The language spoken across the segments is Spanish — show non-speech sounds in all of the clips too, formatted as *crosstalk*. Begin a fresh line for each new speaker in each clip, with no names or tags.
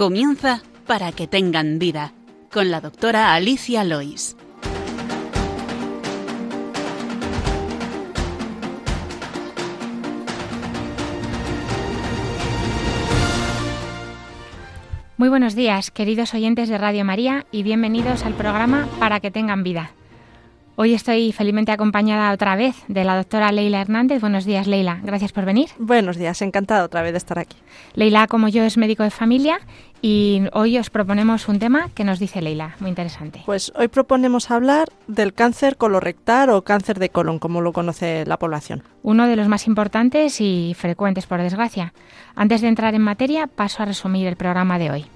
Comienza para que tengan vida con la doctora Alicia Lois.
Muy buenos días, queridos oyentes de Radio María, y bienvenidos al programa Para que tengan vida. Hoy estoy felizmente acompañada otra vez de la doctora Leila Hernández. Buenos días, Leila. Gracias por venir.
Buenos días, encantada otra vez de estar aquí.
Leila, como yo, es médico de familia y hoy os proponemos un tema que nos dice Leila, muy interesante.
Pues hoy proponemos hablar del cáncer colorectal o cáncer de colon, como lo conoce la población.
Uno de los más importantes y frecuentes, por desgracia. Antes de entrar en materia, paso a resumir el programa de hoy.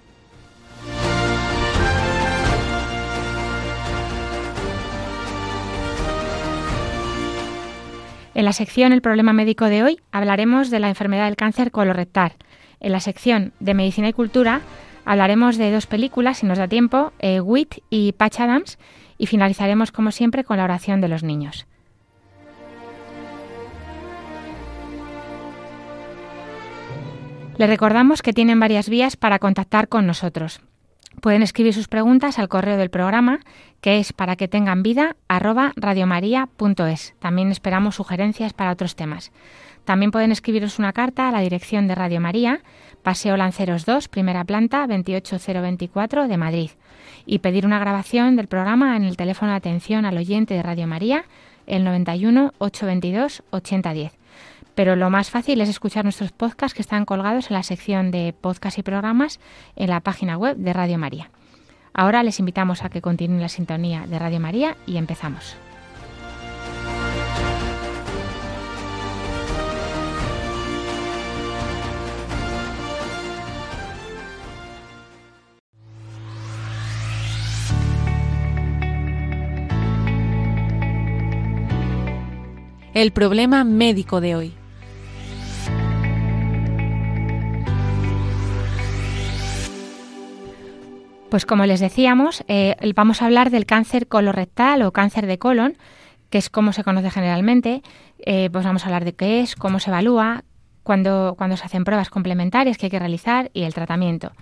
En la sección El problema médico de hoy hablaremos de la enfermedad del cáncer colorectal. En la sección de Medicina y Cultura hablaremos de dos películas, si nos da tiempo, eh, Wit y Patch Adams, y finalizaremos como siempre con la oración de los niños. Les recordamos que tienen varias vías para contactar con nosotros. Pueden escribir sus preguntas al correo del programa, que es para que tengan vida arroba radiomaria.es. También esperamos sugerencias para otros temas. También pueden escribiros una carta a la dirección de Radio María, Paseo Lanceros 2, primera planta, 28024 de Madrid, y pedir una grabación del programa en el teléfono de atención al oyente de Radio María, el 91 822 8010. Pero lo más fácil es escuchar nuestros podcasts que están colgados en la sección de podcast y programas en la página web de Radio María. Ahora les invitamos a que continúen la sintonía de Radio María y empezamos.
El problema médico de hoy.
Pues como les decíamos, eh, vamos a hablar del cáncer colorectal o cáncer de colon, que es como se conoce generalmente. Eh, pues vamos a hablar de qué es, cómo se evalúa, cuándo, cuando se hacen pruebas complementarias que hay que realizar y el tratamiento.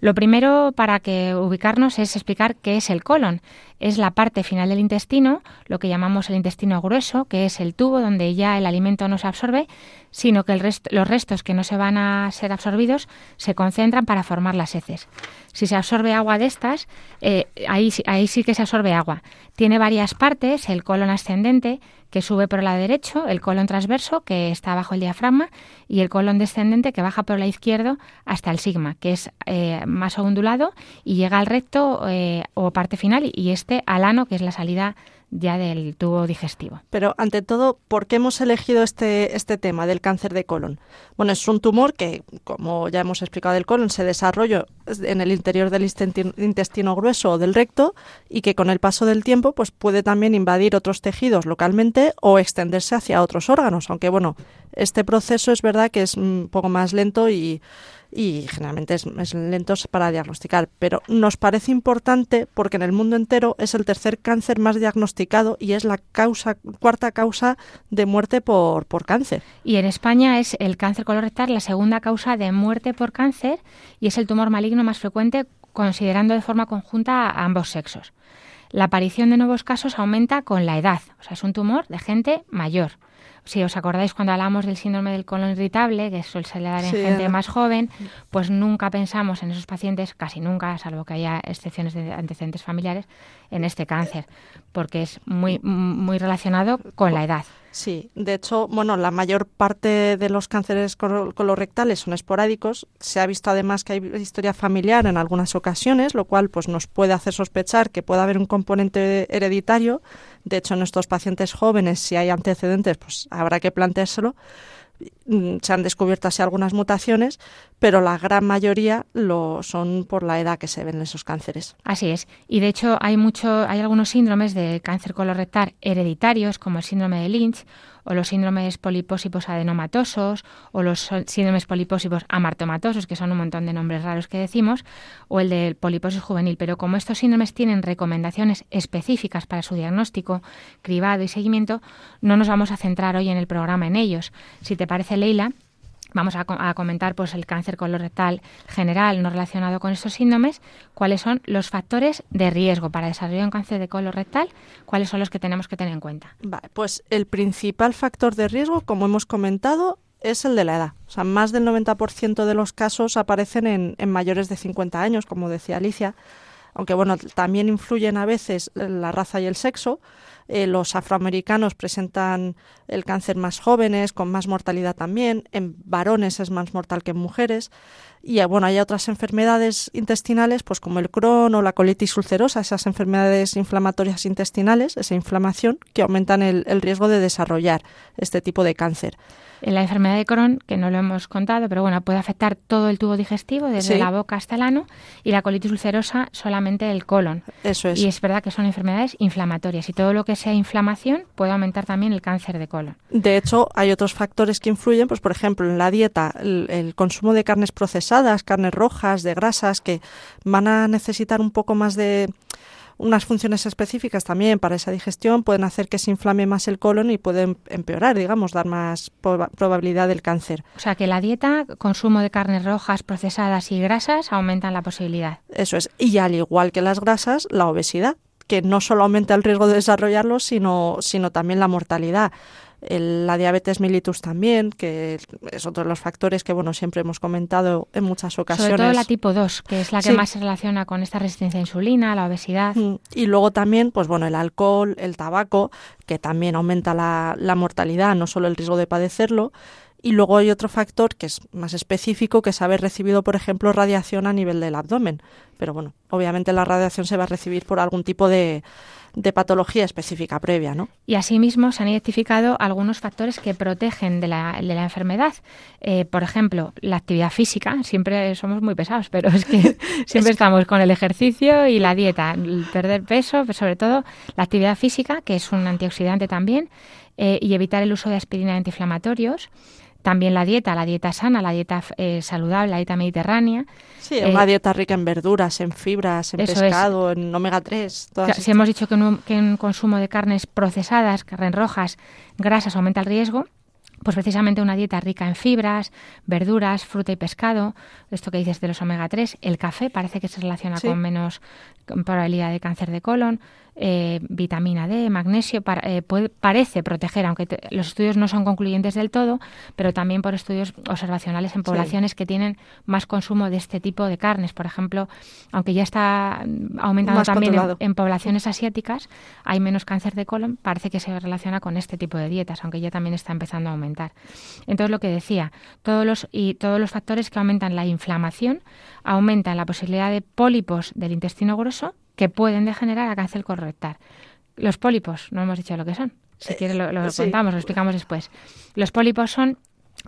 Lo primero para que ubicarnos es explicar qué es el colon. Es la parte final del intestino, lo que llamamos el intestino grueso, que es el tubo donde ya el alimento no se absorbe, sino que los restos que no se van a ser absorbidos se concentran para formar las heces. Si se absorbe agua de estas, eh, ahí, sí que se absorbe agua. Tiene varias partes, el colon ascendente, que sube por el lado derecho, el colon transverso, que está bajo el diafragma, y el colon descendente, que baja por el lado izquierdo hasta el sigma, que es eh, más ondulado y llega al recto eh, o parte final, y este al ano, que es la salida ya del tubo digestivo.
Pero ante todo, ¿por qué hemos elegido este, este tema del cáncer de colon? Bueno, es un tumor que, como ya hemos explicado del colon, se desarrolla en el interior del intestino grueso o del recto y que con el paso del tiempo pues puede también invadir otros tejidos localmente o extenderse hacia otros órganos, aunque bueno, este proceso es verdad que es un poco más lento y y generalmente es, es, lento para diagnosticar, pero nos parece importante porque en el mundo entero es el tercer cáncer más diagnosticado y es la causa cuarta causa de muerte por, por cáncer.
Y en España es el cáncer colorectal la segunda causa de muerte por cáncer y es el tumor maligno más frecuente considerando de forma conjunta a ambos sexos. La aparición de nuevos casos aumenta con la edad, o sea, es un tumor de gente mayor si os acordáis cuando hablamos del síndrome del colon irritable, que suele dar en gente más joven, pues nunca pensamos en esos pacientes, casi nunca, salvo que haya excepciones de antecedentes familiares, en este cáncer, porque es muy, muy relacionado con la edad.
Sí, de hecho, bueno, la mayor parte de los cánceres colorectales son esporádicos. Se ha visto además que hay historia familiar en algunas ocasiones, lo cual pues nos puede hacer sospechar que puede haber un componente hereditario. De hecho, en estos pacientes jóvenes, si hay antecedentes, pues habrá que planteárselo. Mm, se han descubierto así algunas mutaciones, pero la gran mayoría lo son por la edad que se ven esos cánceres.
Así es. Y de hecho hay mucho, hay algunos síndromes de cáncer colorectal hereditarios, como el síndrome de Lynch o los síndromes polipósipos adenomatosos o los síndromes polipósipos amartomatosos, que son un montón de nombres raros que decimos, o el del poliposis juvenil. Pero como estos síndromes tienen recomendaciones específicas para su diagnóstico, cribado y seguimiento, no nos vamos a centrar hoy en el programa en ellos. Si te parece, Leila, vamos a, comentar pues el cáncer colorectal general no relacionado con estos síndromes, cuáles son los factores de riesgo para desarrollar un cáncer de colorectal, cuáles son los que tenemos que tener en cuenta.
Pues el principal factor de riesgo, como hemos comentado, es el de la edad. O sea, más del 90% de los casos aparecen en, en mayores de 50 años, como decía Alicia, aunque bueno, también influyen a veces la raza y el sexo. Eh, los afroamericanos presentan el cáncer más jóvenes, con más mortalidad también. En varones es más mortal que en mujeres. Y eh, bueno, hay otras enfermedades intestinales, pues como el Crohn o la colitis ulcerosa, esas enfermedades inflamatorias intestinales, esa inflamación, que aumentan el riesgo de desarrollar este tipo de cáncer.
La enfermedad de Crohn, que no lo hemos contado, pero bueno, puede afectar todo el tubo digestivo, desde la boca hasta el ano, y la colitis ulcerosa solamente el colon.
Eso es.
Y es verdad que son enfermedades inflamatorias y todo lo que sea inflamación puede aumentar también el cáncer de colon.
De hecho, hay otros factores que influyen, pues por ejemplo, en la dieta, el consumo de carnes procesadas, carnes rojas, de grasas, que van a necesitar un poco más de unas funciones específicas también para esa digestión pueden hacer que se inflame más el colon y pueden empeorar, digamos, dar más probabilidad del cáncer.
O sea que la dieta, consumo de carnes rojas, procesadas y grasas aumentan la posibilidad.
Eso es. Y al igual que las grasas, la obesidad, que no solo aumenta el riesgo de desarrollarlo, sino, sino también la mortalidad la diabetes mellitus también, que es otro de los factores que bueno siempre hemos comentado en muchas ocasiones.
Sobre todo la tipo 2, que es la que más se relaciona con esta resistencia a insulina, la obesidad. Mm,
y luego también, pues bueno, el alcohol, el tabaco, que también aumenta la, la mortalidad, no solo el riesgo de padecerlo. Y luego hay otro factor que es más específico, que es haber recibido, por ejemplo, radiación a nivel del abdomen. Pero bueno, obviamente la radiación se va a recibir por algún tipo de, de patología específica previa, ¿no?
Y asimismo se han identificado algunos factores que protegen de la, de la enfermedad. Eh, por ejemplo, la actividad física. Siempre somos muy pesados, pero es que *laughs* siempre estamos con el ejercicio y la dieta. perder peso, pero sobre todo la actividad física, que es un antioxidante también, eh, y evitar el uso de aspirina antiinflamatorios. También la dieta, la dieta sana, la dieta eh, saludable, la dieta mediterránea.
Sí, una dieta rica en verduras, en fibras, en pescado, en omega 3.
si hemos dicho que un, que un consumo de carnes procesadas, carnes rojas, grasas aumenta el riesgo, pues precisamente una dieta rica en fibras, verduras, fruta y pescado, esto que dices de los omega 3, el café parece que se relaciona con menos probabilidad de cáncer de colon, eh, vitamina D, magnesio, eh, parece proteger, aunque los estudios no son concluyentes del todo, pero también por estudios observacionales en poblaciones que tienen más consumo de este tipo de carnes. Por ejemplo, aunque ya está aumentando también en, poblaciones asiáticas, hay menos cáncer de colon, parece que se relaciona con este tipo de dietas, aunque ya también está empezando a aumentar. Entonces, lo que decía, todos los, y todos los factores que aumentan la inflamación aumentan la posibilidad de pólipos del intestino grueso que pueden degenerar a cáncer colorectal. Los pólipos, no hemos dicho lo que son. Si quiere lo, contamos, lo explicamos después. Los pólipos son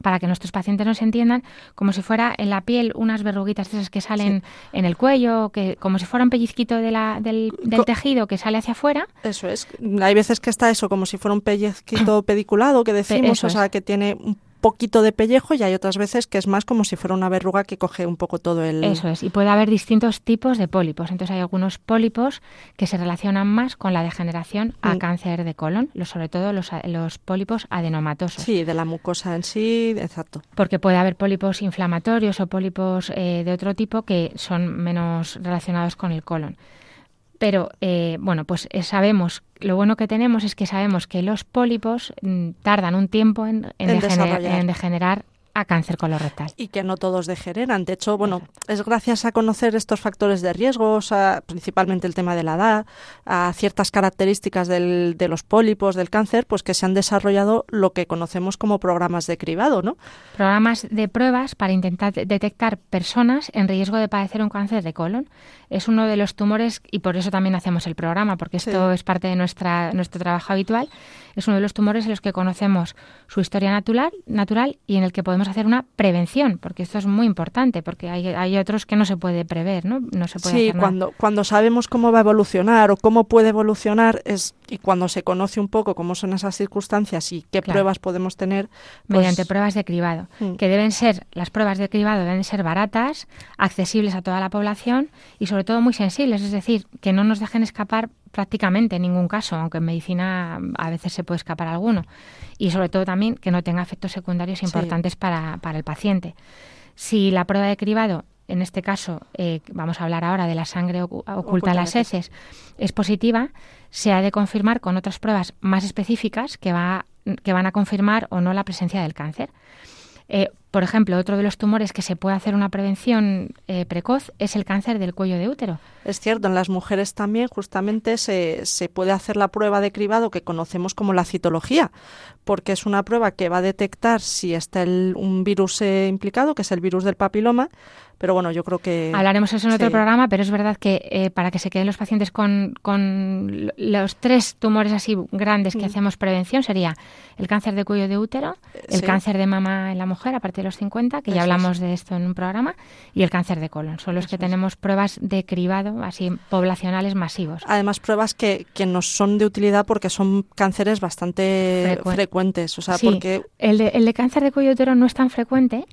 para que nuestros pacientes nos entiendan, como si fuera en la piel unas verruguitas esas que salen en el cuello, que como si fuera un pellizquito de la, del, tejido que sale hacia afuera.
Eso es. Hay veces que está eso como si fuera un pellizquito *coughs* pediculado que decimos, o sea, que tiene un poquito de pellejo y hay otras veces que es más como si fuera una verruga que coge un poco todo el...
Eso es, y puede haber distintos tipos de pólipos. Entonces hay algunos pólipos que se relacionan más con la degeneración a mm. cáncer de colon, sobre todo los, los pólipos adenomatosos.
Sí, de la mucosa en sí, exacto.
Porque puede haber pólipos inflamatorios o pólipos eh, de otro tipo que son menos relacionados con el colon. Pero eh, bueno, pues eh, sabemos, lo bueno que tenemos es que sabemos que los pólipos mm, tardan un tiempo en, en, en degenerar a cáncer colorectal.
Y que no todos degeneran. De hecho, bueno, es gracias a conocer estos factores de riesgo, principalmente el tema de la edad, a ciertas características del, de los pólipos, del cáncer, pues que se han desarrollado lo que conocemos como programas de cribado, ¿no?
Programas de pruebas para intentar detectar personas en riesgo de padecer un cáncer de colon. Es uno de los tumores, y por eso también hacemos el programa, porque esto es parte de nuestra, nuestro trabajo habitual, es uno de los tumores en los que conocemos su historia natural, natural y en el que podemos hacer una prevención, porque esto es muy importante, porque hay, hay otros que no se puede prever, ¿no? No se puede
sí, cuando, cuando sabemos cómo va a evolucionar o cómo puede evolucionar es y cuando se conoce un poco cómo son esas circunstancias y qué pruebas podemos tener.
Pues Mediante pruebas de cribado, mm. que deben ser, las pruebas de cribado deben ser baratas, accesibles a toda la población y sobre todo muy sensibles, es decir, que no nos dejen escapar prácticamente en ningún caso, aunque en medicina a veces se puede escapar alguno. Y sobre todo también que no tenga efectos secundarios importantes para, para el paciente. Si la prueba de cribado en este caso, eh, vamos a hablar ahora de la sangre oculta en las heces, es positiva, se ha de confirmar con otras pruebas más específicas que, va, que van a confirmar o no la presencia del cáncer. Eh, por ejemplo, otro de los tumores que se puede hacer una prevención eh, precoz es el cáncer del cuello de útero.
Es cierto, en las mujeres también justamente se, se, puede hacer la prueba de cribado que conocemos como la citología, porque es una prueba que va a detectar si está el, un virus eh, implicado, que es el virus del papiloma, pero bueno, yo creo que...
Hablaremos eso en otro programa, pero es verdad que eh, para que se queden los pacientes con, con los tres tumores así grandes que mm. hacemos prevención sería el cáncer de cuello de útero, el cáncer de mama en la mujer a partir de los 50, que ya hablamos de esto en un programa, y el cáncer de colon. Son los que tenemos pruebas de cribado así poblacionales masivos.
Además, pruebas que, que nos son de utilidad porque son cánceres bastante frecuentes. O sea, porque...
el, de, el de cáncer de cuello de útero no es tan frecuente,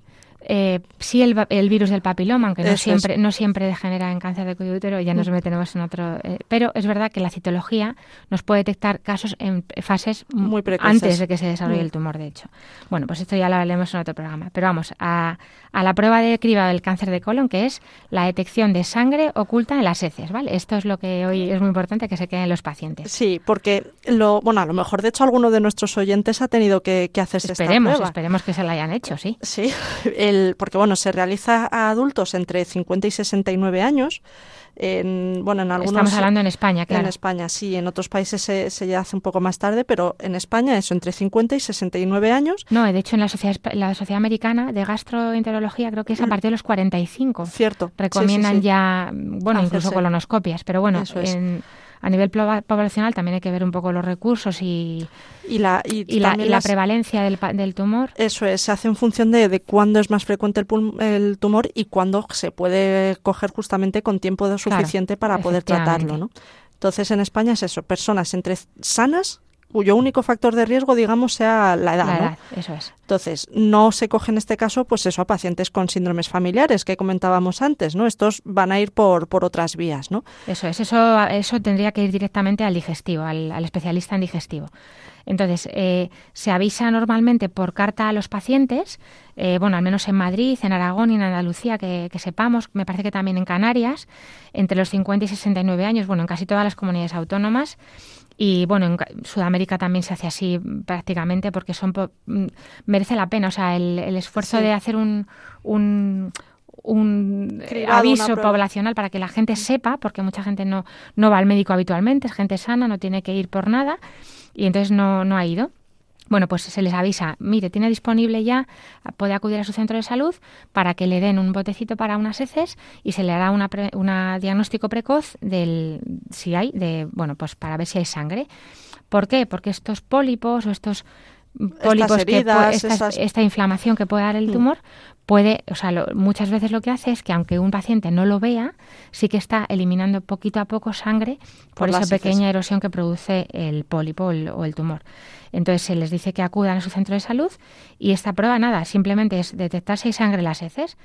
eh, sí el, el, virus del papiloma, aunque no siempre, no siempre degenera en cáncer de cuello de útero, ya nos mm. metemos en otro. Eh, pero es verdad que la citología nos puede detectar casos en fases muy antes de que se desarrolle el mm. tumor, de hecho. Bueno, pues esto ya lo hablaremos en otro programa. Pero vamos a, a la prueba de criba del cáncer de colon, que es la detección de sangre oculta en las heces, ¿vale? Esto es lo que hoy es muy importante que se queden los pacientes.
Sí, porque lo, bueno, a lo mejor de hecho alguno de nuestros oyentes ha tenido que, que hacerse
esperemos,
esta prueba.
Esperemos que se la hayan hecho, sí.
Sí, *laughs* porque bueno, se realiza a adultos entre 50 y 69 años. En, bueno, en algunos,
Estamos hablando en España, claro.
En España, sí. En otros países se, se hace un poco más tarde, pero en España eso, entre 50 y 69 años.
No, de hecho en la Sociedad, la sociedad Americana de Gastroenterología creo que es a mm. partir de los 45.
Cierto.
Recomiendan ya, bueno, incluso colonoscopias, pero bueno, en, a nivel poblacional también hay que ver un poco los recursos y,
y la,
y, la, prevalencia del, del, tumor.
Eso es, se hace en función de, de cuándo es más frecuente el, el, tumor y cuándo se puede coger justamente con tiempo suficiente para poder tratarlo. ¿no? Entonces, en España es eso, personas entre sanas cuyo único factor de riesgo, digamos, sea la edad.
La edad, eso es.
Entonces, no se coge en este caso, pues eso, a pacientes con síndromes familiares que comentábamos antes, ¿no? Estos van a ir por, por otras vías, ¿no?
Eso es, eso, eso tendría que ir directamente al digestivo, al, al especialista en digestivo. Entonces, eh, se avisa normalmente por carta a los pacientes, eh, bueno, al menos en Madrid, en Aragón y en Andalucía, que, que, sepamos, me parece que también en Canarias, entre los 50 y 69 años, bueno, en casi todas las comunidades autónomas, y bueno, en Sudamérica también se hace así prácticamente porque son mm, merece la pena, o sea, el, esfuerzo de hacer un, un, un aviso poblacional para que la gente sepa, porque mucha gente no, no va al médico habitualmente, es gente sana, no tiene que ir por nada y entonces no, no ha ido. Bueno, pues se les avisa, mire, tiene disponible ya, puede acudir a su centro de salud para que le den un botecito para unas heces y se le hará una, una diagnóstico precoz del si hay, de bueno, pues para ver si hay sangre. ¿Por qué? Porque estos pólipos o estos pólipos
heridas,
que esta, inflamación que puede dar el mm. tumor puede, o sea, muchas veces lo que hace es que aunque un paciente no lo vea, sí que está eliminando poquito a poco sangre por, esa pequeña erosión que produce el pólipo o el tumor. Entonces se les dice que acudan a su centro de salud y esta prueba nada, simplemente es detectar si hay sangre en las heces.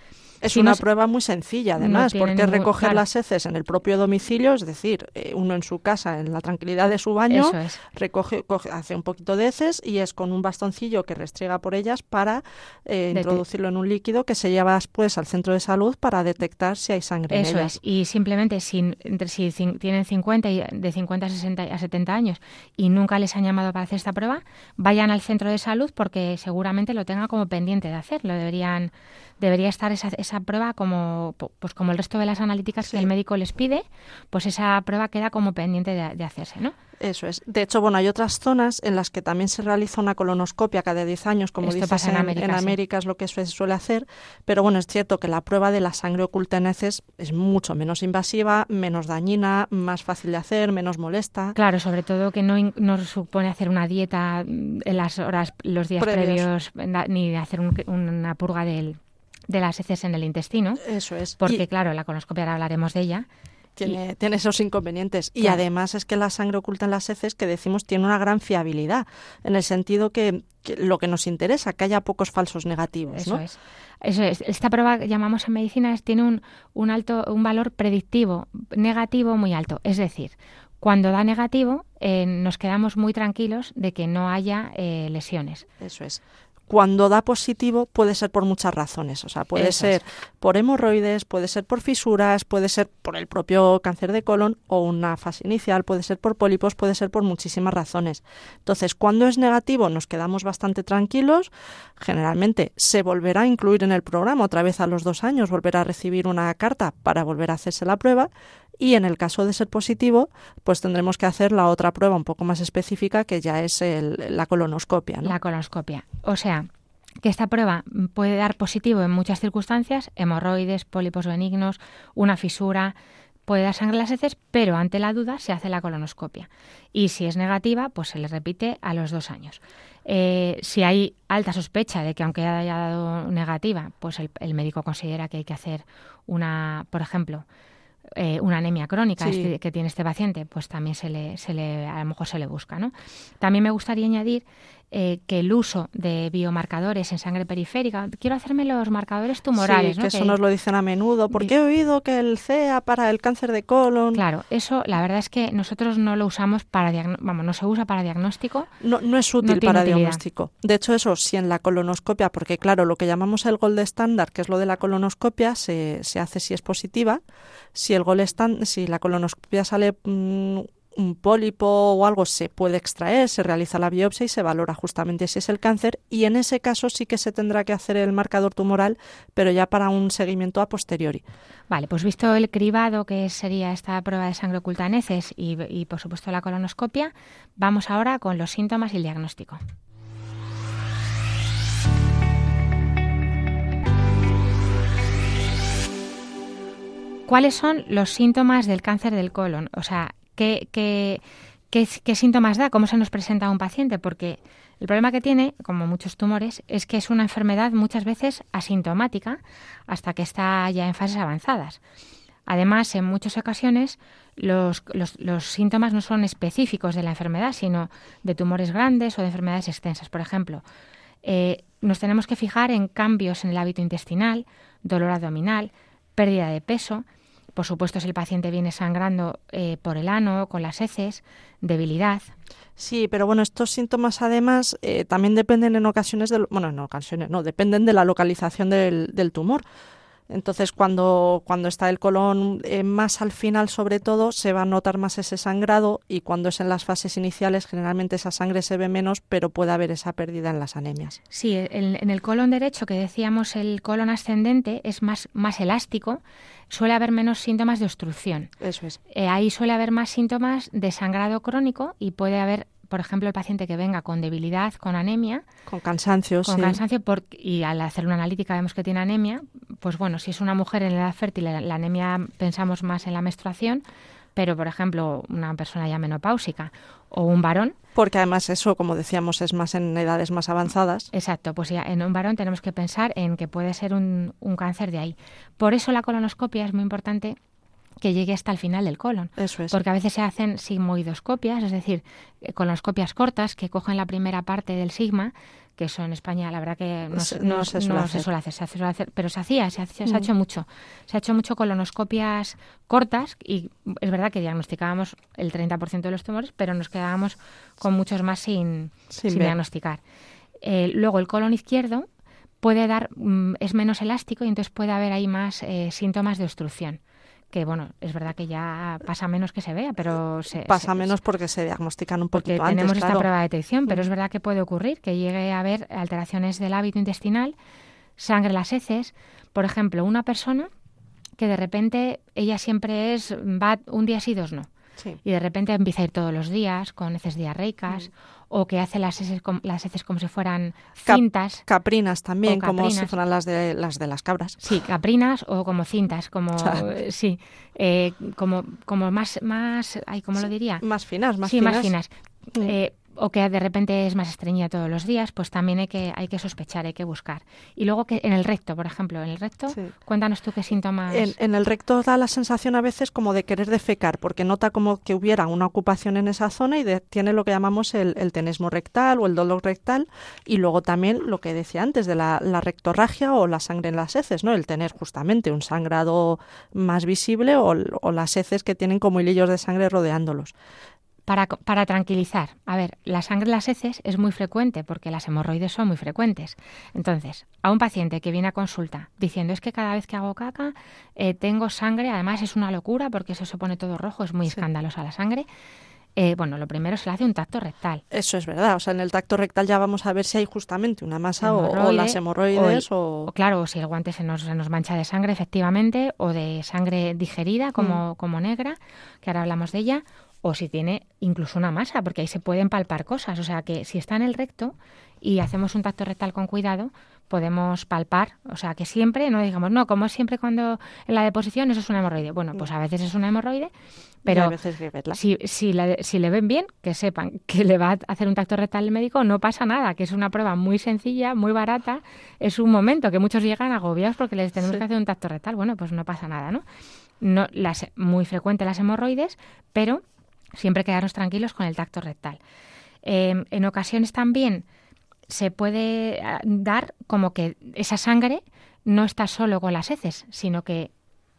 Es una prueba muy sencilla, además, porque recoger las heces en el propio domicilio, es decir, eh, uno en su casa, en la tranquilidad de su baño, recoge, hace un poquito de heces y es con un bastoncillo que restriega por ellas para eh, introducirlo en un líquido que se lleva después al centro de salud para detectar si hay sangre
Eso
en ellas.
es, y simplemente si, si tienen 50 y de 50 a 60 a 70 años y nunca les han llamado para hacer esta prueba, vayan al centro de salud porque seguramente lo tengan como pendiente de hacer. Lo deberían, debería estar esa, esa prueba como, pues como el resto de las analíticas que el médico les pide, pues esa prueba queda como pendiente de, de hacerse, ¿no?
Eso es. De hecho, bueno, hay otras zonas en las que también se realiza una colonoscopia cada 10 años, como
Esto
dices,
pasa en, América,
en América es lo que se suele hacer, pero bueno, es cierto que la prueba de la sangre oculta en heces es mucho menos invasiva, menos dañina, más fácil de hacer, menos molesta.
Claro, sobre todo que no, no supone hacer una dieta en las horas, los días previos, ni hacer una purga de las heces en el intestino.
Eso es.
Porque, claro, la colonoscopia ahora hablaremos de ella
tiene, tiene esos inconvenientes. Y además es que la sangre oculta en las heces, que decimos, tiene una gran fiabilidad, en el sentido que, lo que nos interesa, que haya pocos falsos negativos.
Eso es. Eso es. Esta prueba que llamamos en medicina tiene un, un, alto, un valor predictivo negativo muy alto. Es decir, Cuando da negativo, eh, nos quedamos muy tranquilos de que no haya eh, lesiones.
Eso es cuando da positivo puede ser por muchas razones, o sea, puede ser por hemorroides, puede ser por fisuras, puede ser por el propio cáncer de colon o una fase inicial, puede ser por pólipos, puede ser por muchísimas razones. Entonces, cuando es negativo nos quedamos bastante tranquilos, generalmente se volverá a incluir en el programa otra vez a los dos años, volverá a recibir una carta para volver a hacerse la prueba y en el caso de ser positivo, pues tendremos que hacer la otra prueba un poco más específica que ya es la colonoscopia.
La colonoscopia. O sea, que esta prueba puede dar positivo en muchas circunstancias, hemorroides, pólipos benignos, una fisura, puede dar sangre en las heces, pero ante la duda se hace la colonoscopia. Y si es negativa, pues se le repite a los dos años. Eh, si hay alta sospecha de que aunque haya dado negativa, pues el, el médico considera que hay que hacer una, por ejemplo, eh, una anemia crónica este, que tiene este paciente, pues también se le, se le, a lo mejor se le busca. ¿no? También me gustaría añadir eh, que el uso de biomarcadores en sangre periférica, quiero hacerme los marcadores tumorales.
que eso nos lo dicen a menudo, porque he oído que el CEA para el cáncer de colon.
Claro, eso la verdad es que nosotros no lo usamos para vamos, no se usa para diagnóstico.
No, no es útil para diagnóstico. De hecho, eso si en la colonoscopia, porque claro, lo que llamamos el gold estándar, que es lo de la colonoscopia, se, se hace si es positiva. Si el gold si la colonoscopia sale mm, un pólipo o algo se puede extraer, se realiza la biopsia y se valora justamente si es el cáncer y en ese caso sí que se tendrá que hacer el marcador tumoral, pero ya para un seguimiento a posteriori.
Vale, pues visto el cribado que sería esta prueba de sangre oculta en heces y, por supuesto la colonoscopia, vamos ahora con los síntomas y el diagnóstico. ¿Cuáles son los síntomas del cáncer del colon? O sea, ¿qué, síntomas da? ¿Cómo se nos presenta a un paciente? Porque el problema que tiene, como muchos tumores, es que es una enfermedad muchas veces asintomática hasta que está ya en fases avanzadas. Además, en muchas ocasiones los, los, síntomas no son específicos de la enfermedad, sino de tumores grandes o de enfermedades extensas. Por ejemplo, eh, nos tenemos que fijar en cambios en el hábito intestinal, dolor abdominal, pérdida de peso. Por supuesto, si el paciente viene sangrando eh, por el ano, con las heces, debilidad.
Sí, pero bueno, estos síntomas además eh, también dependen en ocasiones, de, bueno, en ocasiones no, dependen de la localización del, del tumor. Entonces, cuando, cuando está el colon eh, más al final, sobre todo, se va a notar más ese sangrado y cuando es en las fases iniciales, generalmente esa sangre se ve menos, pero puede haber esa pérdida en las anemias.
Sí, en, el colon derecho, que decíamos el colon ascendente, es más, más elástico, suele haber menos síntomas de obstrucción.
Eso es.
Eh, ahí suele haber más síntomas de sangrado crónico y puede haber por ejemplo, el paciente que venga con debilidad, con anemia.
Con cansancio,
Con cansancio, y al hacer una analítica vemos que tiene anemia, pues bueno, si es una mujer en edad fértil, la, anemia pensamos más en la menstruación, pero por ejemplo, una persona ya menopáusica o un varón.
Porque además eso, como decíamos, es más en edades más avanzadas.
Exacto, pues ya en un varón tenemos que pensar en que puede ser un, un cáncer de ahí. Por eso la colonoscopia es muy importante que llegue hasta el final del colon.
Eso es.
Porque a veces se hacen sigmoidoscopias, es decir, eh, colonoscopias cortas que cogen la primera parte del sigma, que eso en España la verdad que no, se, suele hacer. pero se hacía, se, ha mm. hecho mucho. Se ha hecho mucho colonoscopias cortas y es verdad que diagnosticábamos el 30% de los tumores, pero nos quedábamos con muchos más sin, diagnosticar. Eh, luego el colon izquierdo puede dar, mm, es menos elástico y entonces puede haber ahí más eh, síntomas de obstrucción que bueno, es verdad que ya pasa menos que se vea, pero se,
pasa menos porque se diagnostican un poquito porque
tenemos esta prueba de detección, pero es verdad que puede ocurrir que llegue a haber alteraciones del hábito intestinal, sangre en las heces, por ejemplo, una persona que de repente ella siempre es va un día sí, dos no. Y de repente empieza a ir todos los días con heces diarreicas mm. O que hace las heces, las heces como si fueran cintas.
caprinas también, como si fueran las de las de las cabras.
Sí, caprinas o como cintas, como *laughs* sí, eh, como como más más, ay, ¿cómo lo diría?
Más finas, más
sí,
finas.
más finas. Mm. Eh, o que de repente es más estreñida todos los días, pues también hay que, hay que sospechar, hay que buscar. Y luego que en el recto, por ejemplo, en el recto, cuéntanos tú qué síntomas.
En, el recto da la sensación a veces como de querer defecar, porque nota como que hubiera una ocupación en esa zona y tiene lo que llamamos el, tenesmo rectal o el dolor rectal, y luego también lo que decía antes de la, rectorragia o la sangre en las heces, ¿no? El tener justamente un sangrado más visible o, o las heces que tienen como hilillos de sangre rodeándolos.
Para, para, tranquilizar, a ver, la sangre en las heces es muy frecuente porque las hemorroides son muy frecuentes. Entonces, a un paciente que viene a consulta diciendo es que cada vez que hago caca eh, tengo sangre, además es una locura porque eso se pone todo rojo, es muy escandalosa la sangre. Eh, bueno, lo primero se le hace un tacto rectal.
Eso es verdad. O sea, en el tacto rectal ya vamos a ver si hay justamente una masa o, las hemorroides o,
Claro, si el guante se nos, se nos, mancha de sangre, efectivamente, o de sangre digerida como, mm. como negra, que ahora hablamos de ella, o si tiene incluso una masa, porque ahí se pueden palpar cosas. O sea que si está en el recto y hacemos un tacto rectal con cuidado, podemos palpar. O sea que siempre, no digamos, no, como siempre cuando en la deposición eso es una hemorroide. Bueno, pues a veces es una hemorroide, pero si, si, si le ven bien, que sepan que le va a hacer un tacto rectal el médico, no pasa nada, que es una prueba muy sencilla, muy barata. Es un momento que muchos llegan agobiados porque les tenemos que hacer un tacto rectal. Bueno, pues no pasa nada, ¿no? no las, muy frecuente las hemorroides, pero Siempre quedarnos tranquilos con el tacto rectal. Em, en ocasiones también se puede eh, dar como que esa sangre no está solo con las heces, sino que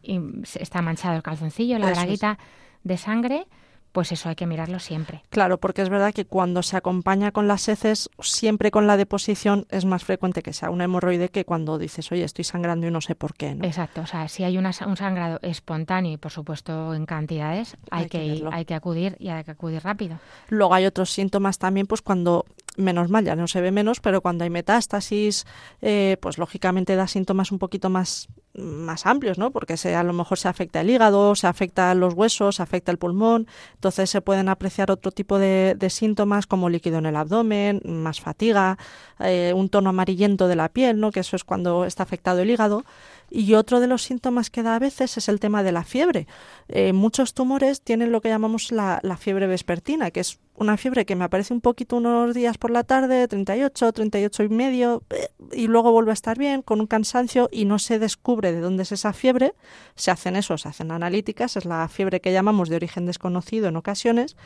está manchado el calzoncillo, la braguita de sangre pues eso hay que mirarlo siempre.
Claro, porque es verdad que cuando se acompaña con las heces, siempre con la deposición es más frecuente que sea una hemorroide que cuando dices, oye, estoy sangrando y no sé por qué.
Exacto, o sea, si hay un sangrado espontáneo y por supuesto en cantidades, hay, que, hay que acudir y hay que acudir rápido.
Luego hay otros síntomas también, pues cuando menos mal, ya no se ve menos, pero cuando hay metástasis, eh, pues lógicamente da síntomas un poquito más más amplios, ¿no? Porque se, a lo mejor se afecta el hígado, se afecta los huesos, se afecta el pulmón, entonces se pueden apreciar otro tipo de, síntomas como líquido en el abdomen, más fatiga, eh, un tono amarillento de la piel, ¿no? Que eso es cuando está afectado el hígado. Y otro de los síntomas que da a veces es el tema de la fiebre. Eh, muchos tumores tienen lo que llamamos la, la fiebre vespertina, que es una fiebre que me aparece un poquito unos días por la tarde, 38, 38 y medio, eh, y luego vuelve a estar bien, con un cansancio y no se descubre de dónde es esa fiebre. Se hacen eso, se hacen analíticas, es la fiebre que llamamos de origen desconocido en ocasiones,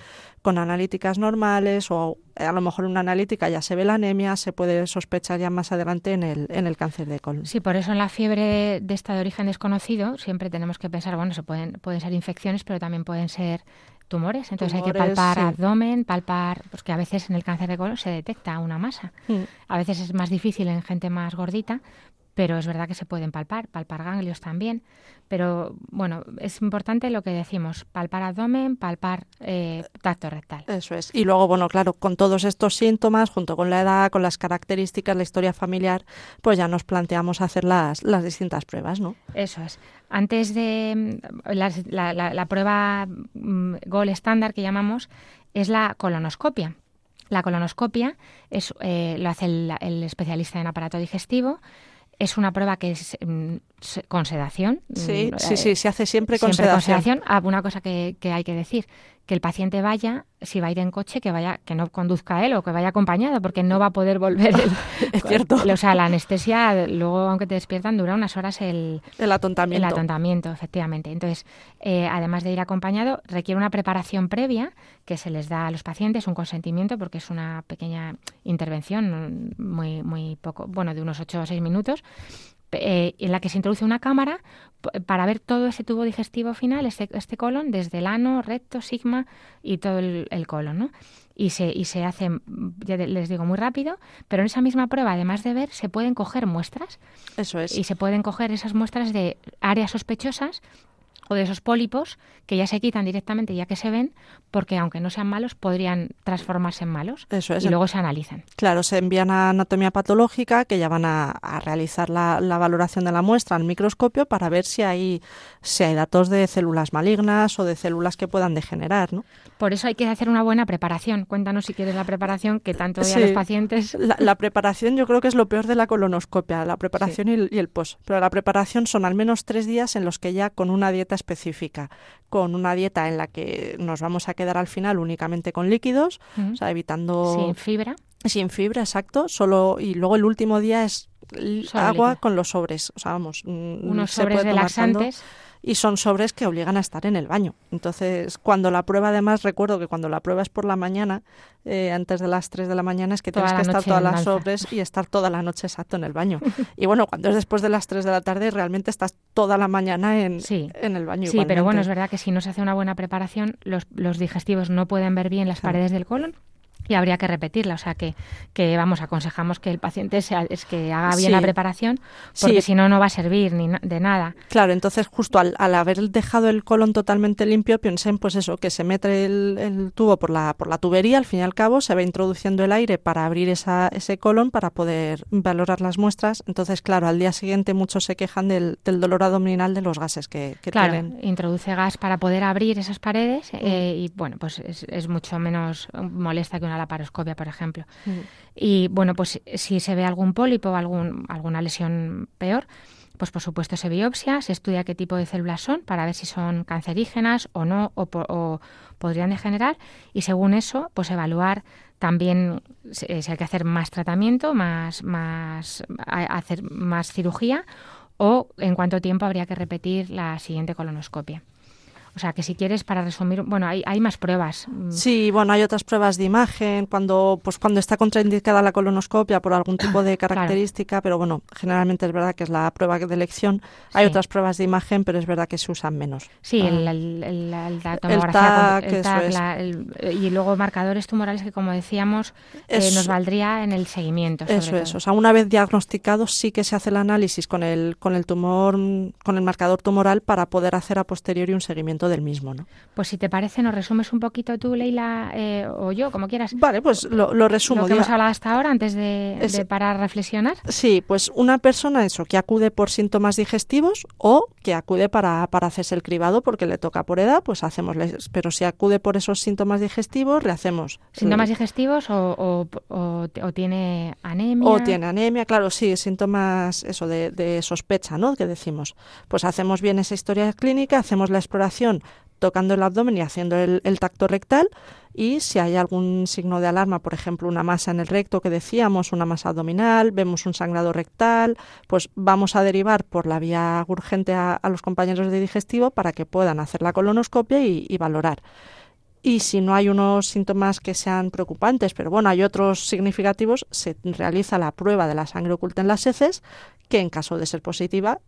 con analíticas normales o eh, a lo mejor una analítica ya se ve la anemia, se puede sospechar ya más adelante en el, en el cáncer de colon.
Sí, por eso en la fiebre de esta de origen desconocido siempre tenemos que pensar, bueno, se pueden, pueden ser infecciones, pero también pueden ser tumores. Entonces hay que palpar abdomen, palpar, pues que a veces en el cáncer de colon se detecta una masa. Mm. A veces es más difícil en gente más gordita, pero es verdad que se pueden palpar, palpar ganglios también. Pero bueno, es importante lo que decimos, palpar abdomen, palpar eh, tacto rectal.
Eso es. Y luego, bueno, claro, con todos estos síntomas, junto con la edad, con las características, la historia familiar, pues ya nos planteamos hacer las, las distintas pruebas, ¿no?
Eso es. Antes de mm, la, la, prueba mm, GOL estándar que llamamos es la colonoscopia. La colonoscopia es, eh, lo hace el, el especialista en aparato digestivo es una prueba que es mm, con sedación.
Sí, sí, sí, se hace siempre con sedación. Con sedación.
Ah, una cosa que, que, hay que decir, que el paciente vaya, si va a ir en coche, que vaya, que no conduzca él o que vaya acompañado, porque no va a poder volver. *laughs*
es cierto. *laughs*
O sea, la anestesia, luego, aunque te despiertan, dura unas horas el,
el atontamiento.
El atontamiento, efectivamente. Entonces, eh, además de ir acompañado, requiere una preparación previa que se les da a los pacientes, un consentimiento, porque es una pequeña intervención, muy, muy poco, bueno, de unos 8 o 6 minutos, eh, en la que se introduce una cámara para ver todo ese tubo digestivo final, este, este colon, desde el ano, recto, sigma y todo el, colon, ¿no? Y se, y se hace, ya les digo, muy rápido, pero en esa misma prueba, además de ver, se pueden coger muestras.
Eso es.
Y se pueden coger esas muestras de áreas sospechosas o de esos pólipos que ya se quitan directamente ya que se ven, porque aunque no sean malos, podrían transformarse en malos
Eso es.
y luego se analizan.
Claro, se envían a anatomía patológica, que ya van a, realizar la, valoración de la muestra al microscopio para ver si hay, si hay datos de células malignas o de células que puedan degenerar. ¿no?
Por eso hay que hacer una buena preparación. Cuéntanos si quieres la preparación, que tanto de a los pacientes.
La, preparación yo creo que es lo peor de la colonoscopia, la preparación y, y el post. Pero la preparación son al menos tres días en los que ya con una dieta específica, con una dieta en la que nos vamos a quedar al final únicamente con líquidos, o sea, evitando...
Sin fibra.
Sin fibra, exacto. Solo, y luego el último día es agua con los sobres. O sea, vamos,
mm, unos sobres relaxantes
y son sobres que obligan a estar en el baño. Entonces, cuando la prueba, además, recuerdo que cuando la prueba es por la mañana, eh, antes de las 3 de la mañana, es que tienes que estar todas las sobres y estar toda la noche exacto en el baño. y bueno, cuando es después de las 3 de la tarde, realmente estás toda la mañana en, en el baño.
Sí, pero bueno, es verdad que si no se hace una buena preparación, los, los digestivos no pueden ver bien las paredes del colon y habría que repetirla. O sea que, que vamos, aconsejamos que el paciente sea, es que haga bien la preparación, porque si no, no va a servir ni de nada.
Claro, entonces justo al, haber dejado el colon totalmente limpio, piensen pues eso, que se mete el, tubo por la, por la tubería, al fin y al cabo se va introduciendo el aire para abrir esa, ese colon para poder valorar las muestras. Entonces, claro, al día siguiente muchos se quejan del, del dolor abdominal de los gases que, que
claro, introduce gas para poder abrir esas paredes eh, mm. y bueno, pues es, es mucho menos molesta que una la paroscopia, por ejemplo. Y bueno, pues si se ve algún pólipo o algún, alguna lesión peor, pues por supuesto se biopsia, se estudia qué tipo de células son para ver si son cancerígenas o no, o, podrían degenerar, y según eso, pues evaluar también si hay que hacer más tratamiento, más, más, hacer más cirugía, o en cuánto tiempo habría que repetir la siguiente colonoscopia. O sea, que si quieres, para resumir, bueno, hay, hay más pruebas.
Mm. Sí, bueno, hay otras pruebas de imagen, cuando, pues, cuando está contraindicada la colonoscopia por algún tipo de *coughs* característica, pero bueno, generalmente es verdad que es la prueba de elección. Hay otras pruebas de imagen, pero es verdad que se usan menos.
Sí, el, el, y luego marcadores tumorales que, como decíamos, eh, nos valdría en el seguimiento.
Eso es, o sea, una vez diagnosticado sí que se hace el análisis con el, con el tumor, con el marcador tumoral para poder hacer a posteriori un seguimiento del mismo. ¿no?
Pues si te parece, nos resumes un poquito tú, Leila, eh, o yo, como quieras.
Vale, pues lo, lo resumo.
Lo que hemos hablado hasta ahora, antes de, de, para reflexionar.
Sí, pues una persona eso, que acude por síntomas digestivos o que acude para, para hacerse el cribado porque le toca por edad, pues hacemos, pero si acude por esos síntomas digestivos, le hacemos...
¿Síntomas digestivos o, o, tiene anemia?
O tiene anemia, claro, sí, síntomas eso de, de sospecha, ¿no? Que decimos. Pues hacemos bien esa historia clínica, hacemos la exploración tocando el abdomen y haciendo el, tacto rectal y si hay algún signo de alarma, por ejemplo, una masa en el recto que decíamos, una masa abdominal, vemos un sangrado rectal, pues vamos a derivar por la vía urgente a, los compañeros de digestivo para que puedan hacer la colonoscopia y valorar. Y si no hay unos síntomas que sean preocupantes, pero bueno, hay otros significativos, se realiza la prueba de la sangre oculta en las heces, que en caso de ser positiva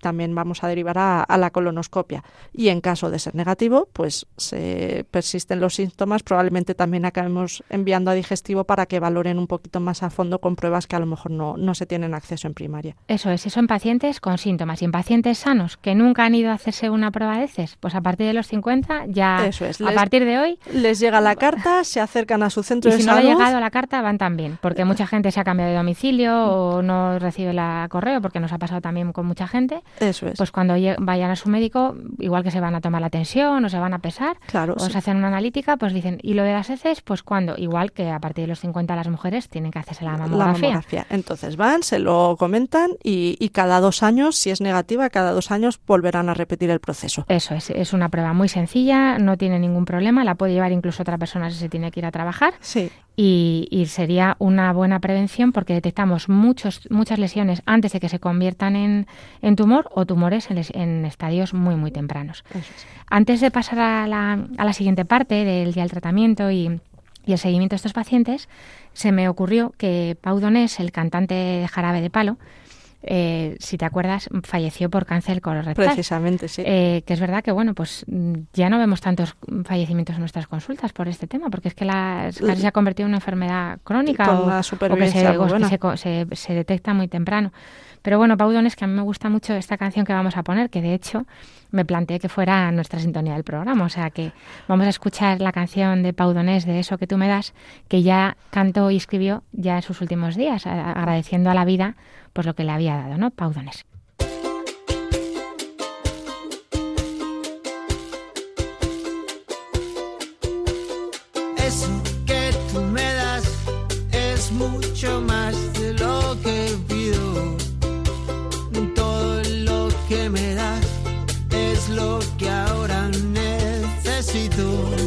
también vamos a derivar a, la colonoscopia. Y en caso de ser negativo, pues se persisten los síntomas, probablemente también acabemos enviando a digestivo para que valoren un poquito más a fondo con pruebas que a lo mejor no, no se tienen acceso en primaria.
Eso es, eso en pacientes con síntomas y en pacientes sanos que nunca han ido a hacerse una prueba de heces, pues a partir de los 50 ya, eso es, a partir de hoy...
Les llega la carta, se acercan a su centro
y
de
si
no
ha llegado la carta van también, porque mucha gente se ha cambiado de domicilio o no recibe la correo, porque nos ha pasado también con mucha gente.
Eso es.
Pues cuando vayan a su médico, igual que se van a tomar la tensión o se van a pesar,
claro,
o se hacen una analítica, pues dicen, ¿y lo de las heces? Pues cuando, igual que a partir de los 50 las mujeres tienen que hacerse la mamografía.
Entonces van, se lo comentan y, y cada dos años, si es negativa, cada dos años volverán a repetir el proceso.
Eso es, es una prueba muy sencilla, no tiene ningún problema, la puede llevar incluso otra persona si se tiene que ir a trabajar.
Sí
y, sería una buena prevención porque detectamos muchos, muchas lesiones antes de que se conviertan en, en tumor o tumores en, estadios muy, muy tempranos. Antes de pasar a la, a la siguiente parte del día del tratamiento y, y el seguimiento de estos pacientes, se me ocurrió que Pau Donés, el cantante de Jarabe de Palo, eh, si te acuerdas, falleció por cáncer colorectal.
Precisamente, sí.
Eh, que es verdad que, bueno, pues mm, ya no vemos tantos fallecimientos en nuestras consultas por este tema, porque es que la, se ha convertido en una enfermedad crónica o, que, se, se, detecta muy temprano. Pero bueno, Pau es que a mí me gusta mucho esta canción que vamos a poner, que de hecho me planteé que fuera nuestra sintonía del programa. O sea que vamos a escuchar la canción de Pau de Eso que tú me das, que ya cantó y escribió ya en sus últimos días, agradeciendo a la vida pues lo que le había dado, ¿no? Pau
Eso que tú me das es mucho más de lo que pido. Todo lo que me das es lo que necesito.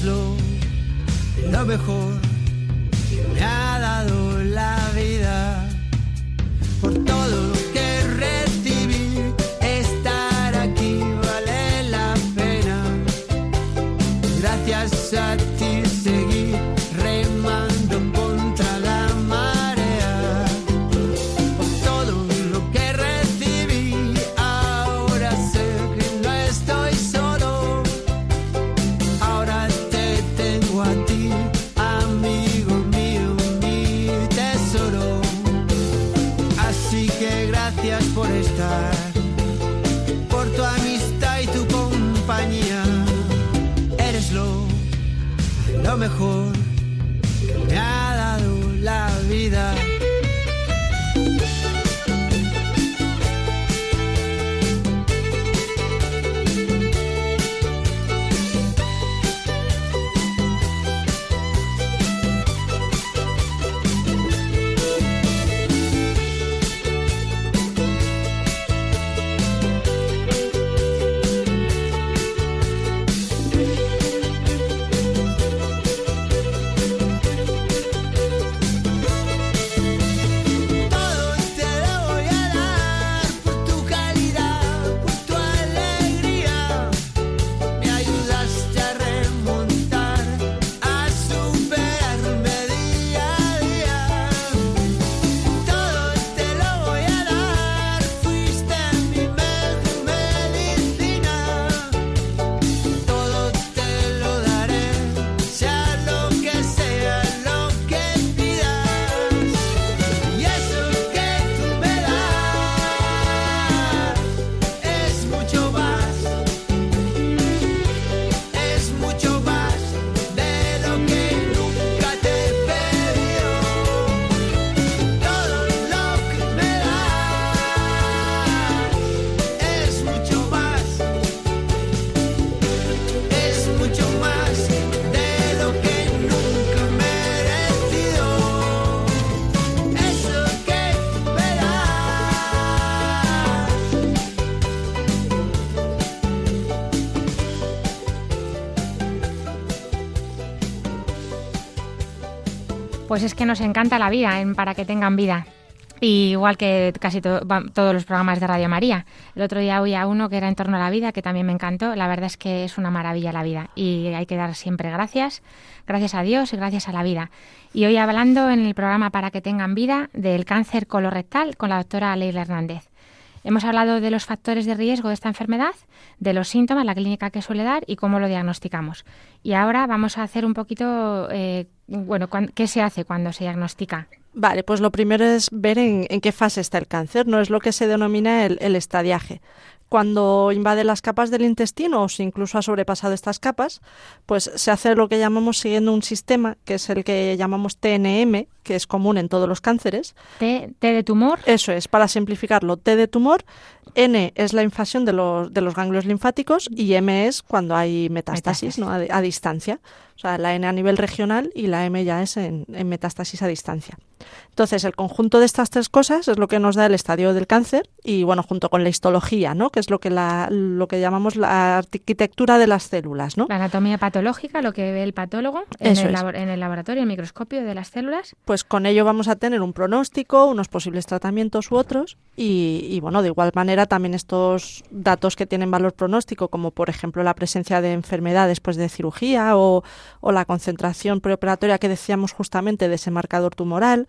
Lo, lo mejor que me ha dado la vida. Por todo lo que recibí, estar aquí vale la pena. Gracias a ti por estar, por tu amistad y tu compañía. Eres lo, lo mejor que me ha dado la vida.
Pues es que nos encanta la vida en para que tengan vida. Igual que casi todos los programas de Radio María. El otro día oía uno que era en torno a la vida, que también me encantó. La verdad es que es una maravilla la vida. Y hay que dar siempre gracias. Gracias a Dios y gracias a la vida. Y hoy hablando en el programa Para que tengan vida del cáncer colorectal con la doctora Leila Hernández. Hemos hablado de los factores de riesgo de esta enfermedad, de los síntomas, la clínica que suele dar y cómo lo diagnosticamos. Y ahora vamos a hacer un poquito, eh, bueno, ¿qué se hace cuando se diagnostica?
Vale, pues lo primero es ver en, en qué fase está el cáncer, no es lo que se denomina el, el estadiaje. Cuando invade las capas del intestino o si incluso ha sobrepasado estas capas, pues se hace lo que llamamos siguiendo un sistema, que es el que llamamos TNM, que es común en todos los cánceres.
T, T de tumor,
Eso es, para simplificarlo, T de tumor, N es la invasión de los, de los ganglios linfáticos y M es cuando hay metástasis,
Metástasis.
¿no? a, a distancia. O sea, la N a nivel regional y la M ya es en, en metástasis a distancia. Entonces, el conjunto de estas tres cosas es lo que nos da el estadio del cáncer y, bueno, junto con la histología, ¿no? Que es lo que, la, lo que llamamos la arquitectura de las células, ¿no?
la anatomía patológica, lo que ve el patólogo en el, labo- en el laboratorio, el microscopio de las células.
Pues con ello vamos a tener un pronóstico, unos posibles tratamientos u otros y, y, bueno, de igual manera también estos datos que tienen valor pronóstico, como por ejemplo la presencia de enfermedad después de cirugía o, o la concentración preoperatoria que decíamos justamente de ese marcador tumoral,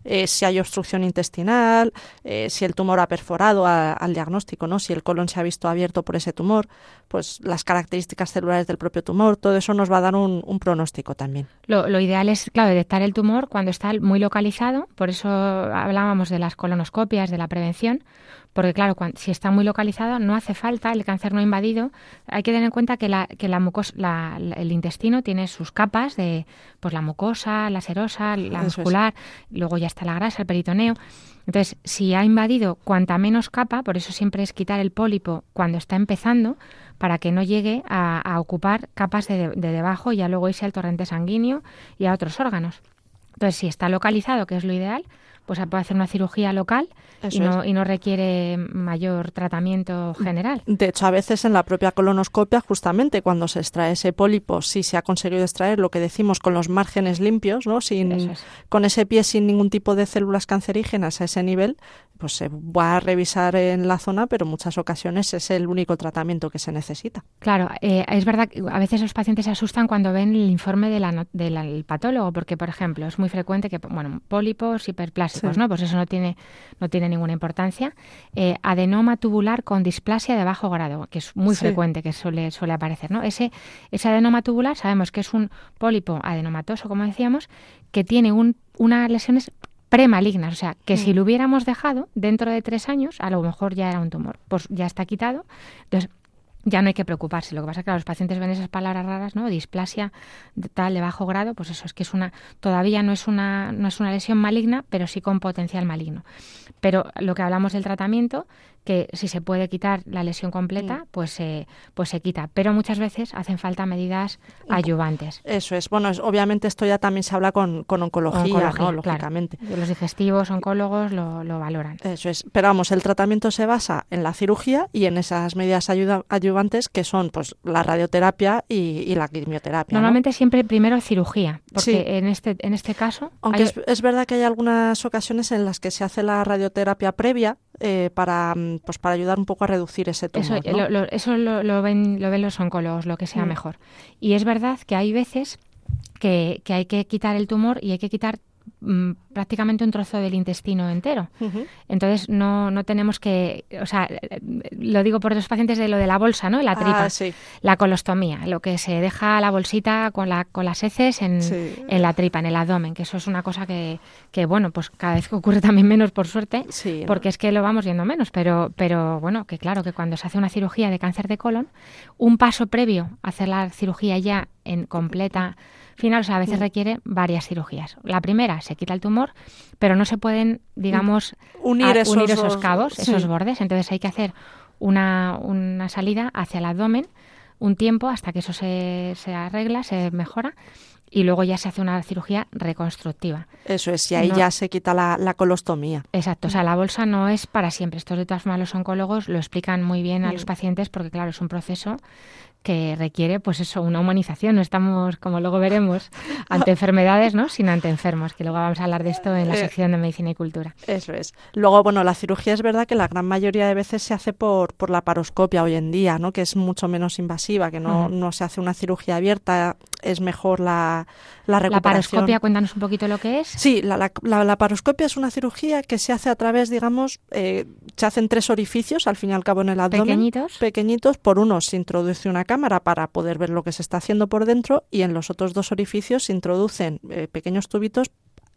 eh, si hay obstrucción intestinal, eh, si el tumor ha perforado a- al diagnóstico, ¿no? si el colon se ha visto abierto por ese tumor, pues las características celulares del propio tumor, todo eso nos va a dar un, un pronóstico también.
Lo, lo ideal es, claro, detectar el tumor cuando está muy localizado, por eso hablábamos de las colonoscopias, de la prevención, porque claro, cuan- si está muy localizado no hace falta, el cáncer no invadido, hay que tener en cuenta que, la, que la mucos- la- la- el intestino tiene sus capas de pues la mucosa, la serosa, la
Eso es.
muscular, luego ya está la grasa, el peritoneo. Entonces, si ha invadido cuanta menos capa, por eso siempre es quitar el pólipo cuando está empezando, para que no llegue a, a ocupar capas de, de debajo y ya luego irse al torrente sanguíneo y a otros órganos. Entonces, si está localizado, que es lo ideal, pues se puede hacer una cirugía local y no, y no requiere mayor tratamiento general.
De hecho, a veces en la propia colonoscopia, justamente cuando se extrae ese pólipo, si se ha conseguido extraer lo que decimos con los márgenes limpios, ¿no? Sin,
es.
con ese pie sin ningún tipo de células cancerígenas a ese nivel, pues se va a revisar en la zona, pero en muchas ocasiones es el único tratamiento que se necesita.
Claro, eh, es verdad que a veces los pacientes se asustan cuando ven el informe de del patólogo, porque, por ejemplo, es muy frecuente que, bueno, pólipos hiperplásticos,
Sí.
¿no? Pues eso no tiene, no tiene ninguna importancia. Eh, adenoma tubular con displasia de bajo grado, que es muy
Sí.
frecuente que suele, suele aparecer, ¿no? Ese, ese adenoma tubular sabemos que es un pólipo adenomatoso, como decíamos, que tiene un, unas lesiones premalignas, o sea, que si
Mm.
lo hubiéramos dejado dentro de tres años, a lo mejor ya era un tumor. Pues ya está quitado. Entonces, ya no hay que preocuparse. Lo que pasa es que los pacientes ven esas palabras raras, ¿no? Displasia de tal de bajo grado, pues eso es que es una todavía no es una no es una lesión maligna, pero sí con potencial maligno. Pero lo que hablamos del tratamiento, que si se puede quitar la lesión completa, pues se pues se quita, pero muchas veces hacen falta medidas ayudantes.
Eso es. Bueno, es- obviamente esto ya también se habla con, con oncología,
Oncología,
¿no?
claro.
Lógicamente.
Los digestivos, oncólogos lo, lo valoran.
Eso es. Pero vamos, el tratamiento se basa en la cirugía y en esas medidas ayuda- ayudantes que son pues la radioterapia y, y la quimioterapia. ¿no?
Normalmente siempre primero cirugía, porque
Sí.
en este en este caso
Aunque
hay-
es, es verdad que hay algunas ocasiones en las que se hace la radioterapia previa eh, para, mm, pues para ayudar un poco a reducir ese
Eso,
tumor. ¿no?
lo, lo- eso lo, lo ven, lo ven los oncólogos, lo que sea
Mm.
mejor. Y es verdad que hay veces que, que hay que quitar el tumor y hay que quitar mm, prácticamente un trozo del intestino entero. Entonces no, no tenemos que, o sea, lo digo por los pacientes de lo de la bolsa, ¿no? La tripa,
Ah, sí.
la colostomía, lo que se deja la bolsita con, la, con las heces en,
Sí.
en la tripa, en el abdomen, que eso es una cosa que, que, bueno, pues cada vez que ocurre también menos, por suerte,
Sí, ¿no?
porque es que lo vamos viendo menos, pero, pero bueno, que claro, que cuando se hace una cirugía de cáncer de colon, un paso previo a hacer la cirugía ya en completa final, o sea, a veces requiere varias cirugías. La primera, se quita el tumor, pero no se pueden, digamos,
Unir
a-
esos
unir esos cabos,
sí.
esos bordes, entonces hay que hacer una, una salida hacia el abdomen un tiempo hasta que eso se, se arregla, se mejora y luego ya se hace una cirugía reconstructiva.
Eso es, y ahí
No-
ya se quita la, la colostomía.
Exacto, o sea, la bolsa no es para siempre. Esto de todas formas los oncólogos lo explican muy bien a los
Mm.
pacientes porque claro, es un proceso que requiere pues eso, una humanización. No estamos, como luego veremos, ante enfermedades, ¿no? Sino ante enfermos, que luego vamos a hablar de esto en la
Eh,
sección de medicina y cultura.
Eso es. Luego, bueno, la cirugía es verdad que la gran mayoría de veces se hace por, por la paroscopia hoy en día, ¿no? Que es mucho menos invasiva, que no,
Ujú.
no se hace una cirugía abierta, es mejor la, la
La
recuperación.
paroscopia, cuéntanos un poquito lo que es.
Sí, la, la, la- la paroscopia es una cirugía que se hace a través, digamos, eh, se hacen tres orificios, al fin y al cabo en el abdomen.
Pequeñitos.
Pequeñitos, por uno se introduce una cámara para poder ver lo que se está haciendo por dentro y en los otros dos orificios se introducen eh, pequeños tubitos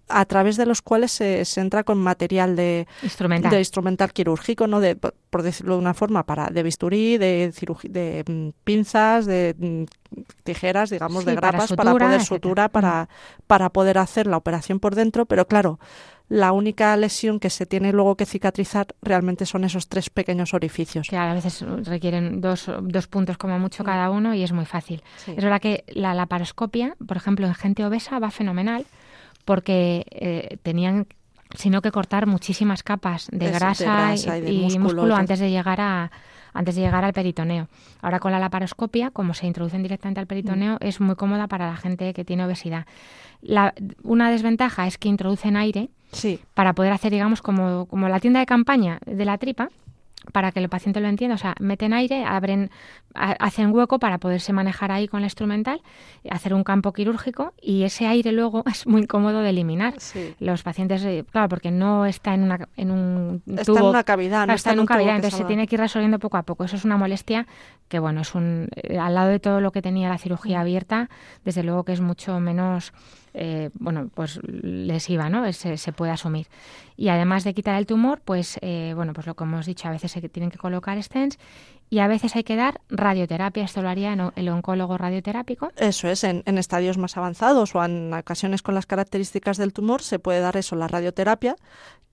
a través de los cuales se, se entra con material de,
Instrumental.
de instrumental quirúrgico, ¿no? De, por, por decirlo de una forma, para de bisturí, de, de mm, pinzas, de mm, tijeras, digamos,
Sí,
de grapas, para,
sutura,
poder
etcétera.
sutura, para, para poder hacer la operación por dentro, pero claro, la única lesión que se tiene luego que cicatrizar realmente son esos tres pequeños orificios.
que a veces requieren dos, dos puntos como mucho cada uno y es muy fácil.
Sí.
Es verdad que la laparoscopia, por ejemplo, en gente obesa va fenomenal porque eh, tenían sino que cortar muchísimas capas de
Eso, de
grasa,
y de músculo,
antes de llegar a antes de llegar al peritoneo. Ahora con la laparoscopia, como se introducen directamente al peritoneo, es muy cómoda para la gente que tiene obesidad. La, una desventaja es que introducen aire
Sí,
para poder hacer, digamos, como, como la tienda de campaña de la tripa, para que el paciente lo entienda. O sea, meten aire, abren, ha- hacen hueco para poderse manejar ahí con la instrumental, hacer un campo quirúrgico y ese aire luego *laughs* es muy incómodo de eliminar.
sí.
Los pacientes, eh, claro, porque no está en, una, en un
Está en una cavidad, no
está en un
tubo
cavidad, entonces se tiene que ir resolviendo poco a poco. Eso es una molestia que, bueno, es un eh, al lado de todo lo que tenía la cirugía abierta, desde luego que es mucho menos eh, bueno, pues lesiva, ¿no? Se, se puede asumir. Y además de quitar el tumor, pues, eh, bueno, pues lo que hemos dicho, a veces se tienen que colocar stents y a veces hay que dar radioterapia. Esto lo haría el oncólogo radioterápico.
Eso es, en, en estadios más avanzados o en ocasiones con las características del tumor se puede dar eso, la radioterapia,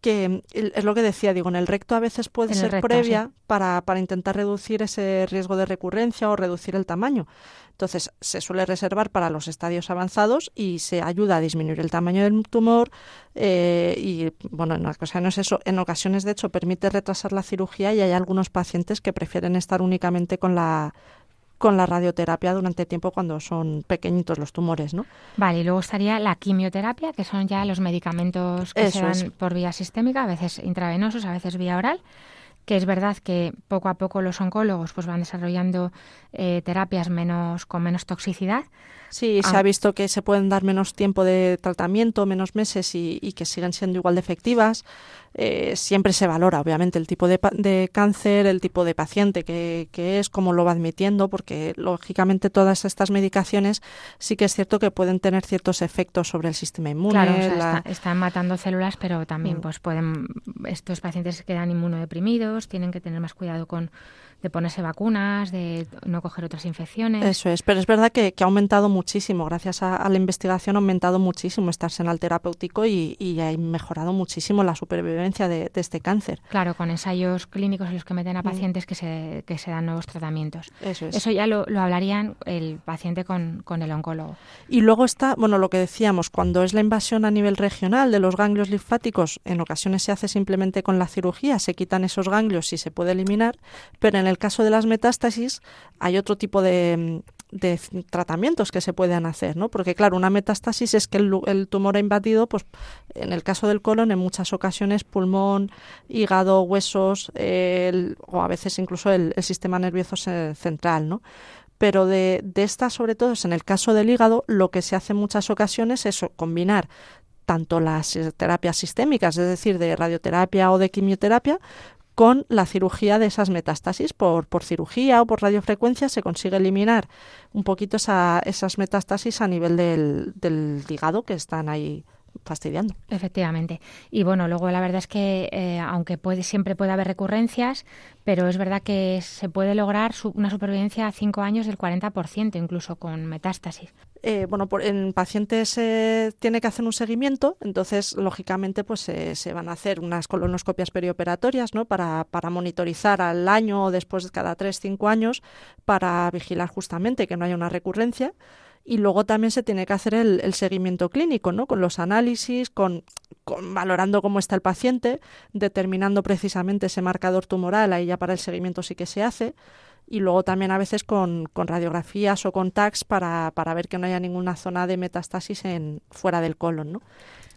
que es lo que decía, digo, en el recto a veces puede
En
ser
recto,
previa
sí.
para, para intentar reducir ese riesgo de recurrencia o reducir el tamaño. Entonces, se suele reservar para los estadios avanzados y se ayuda a disminuir el tamaño del tumor eh, y, bueno, en ocasiones eso, en ocasiones, de hecho, permite retrasar la cirugía y hay algunos pacientes que prefieren estar únicamente con la con la radioterapia durante tiempo cuando son pequeñitos los tumores, ¿no?
Vale, y luego estaría la quimioterapia, que son ya los medicamentos que se dan
es.
por vía sistémica, a veces intravenosos, a veces vía oral, que es verdad que poco a poco los oncólogos pues van desarrollando eh, terapias menos con menos toxicidad.
Sí, se
Ah.
ha visto que se pueden dar menos tiempo de tratamiento, menos meses y, y que siguen siendo igual de efectivas. Eh, siempre se valora, obviamente, el tipo de, de cáncer, el tipo de paciente que, que es, cómo lo va admitiendo, porque lógicamente todas estas medicaciones sí que es cierto que pueden tener ciertos efectos sobre el sistema inmune.
Claro, o sea,
la-
está- están matando células, pero también
Mm.
pues pueden estos pacientes quedan inmunodeprimidos, tienen que tener más cuidado con de ponerse vacunas, de no coger otras infecciones.
Eso es, pero es verdad que, que ha aumentado muchísimo, gracias a, a la investigación ha aumentado muchísimo este arsenal terapéutico y, y ha mejorado muchísimo la supervivencia de, de este cáncer.
Claro, con ensayos clínicos en los que
Mm.
meten a pacientes que se, que se dan nuevos tratamientos.
Eso es.
Eso ya lo, lo hablarían el paciente con, con el oncólogo.
Y luego está, bueno, lo que decíamos, cuando es la invasión a nivel regional de los ganglios linfáticos, en ocasiones se hace simplemente con la cirugía, se quitan esos ganglios y se puede eliminar, pero en el caso de las metástasis hay otro tipo de, tratamientos que se pueden hacer, ¿no? Porque claro, una metástasis es que el, el tumor ha invadido, pues en el caso del colon, en muchas ocasiones pulmón, hígado, huesos, el- o a veces incluso el, el sistema nervioso ce- central, ¿no? pero de, de estas, sobre todo en el caso del hígado, lo que se hace en muchas ocasiones es combinar tanto las terapias sistémicas, es decir, de radioterapia o de quimioterapia, con la cirugía de esas metástasis. Por, por cirugía o por radiofrecuencia se consigue eliminar un poquito esa, esas metástasis a nivel del, del hígado que están ahí fastidiando.
Efectivamente. Y bueno, luego la verdad es que eh, aunque puede, siempre puede haber recurrencias, pero es verdad que se puede lograr su- una supervivencia a cinco años del 40%, incluso con metástasis.
Eh, bueno, por- en pacientes se tiene que hacer un seguimiento, entonces lógicamente pues se- se van a hacer unas colonoscopias perioperatorias, ¿no? Para, para monitorizar al año o después de cada tres, cinco años para vigilar justamente que no haya una recurrencia. Y luego también se tiene que hacer el, el seguimiento clínico, ¿no? Con los análisis, con, con valorando cómo está el paciente, determinando precisamente ese marcador tumoral, ahí ya para el seguimiento sí que se hace y luego también a veces con, con radiografías o con tags para, para ver que no haya ninguna zona de metástasis en, fuera del colon, ¿no?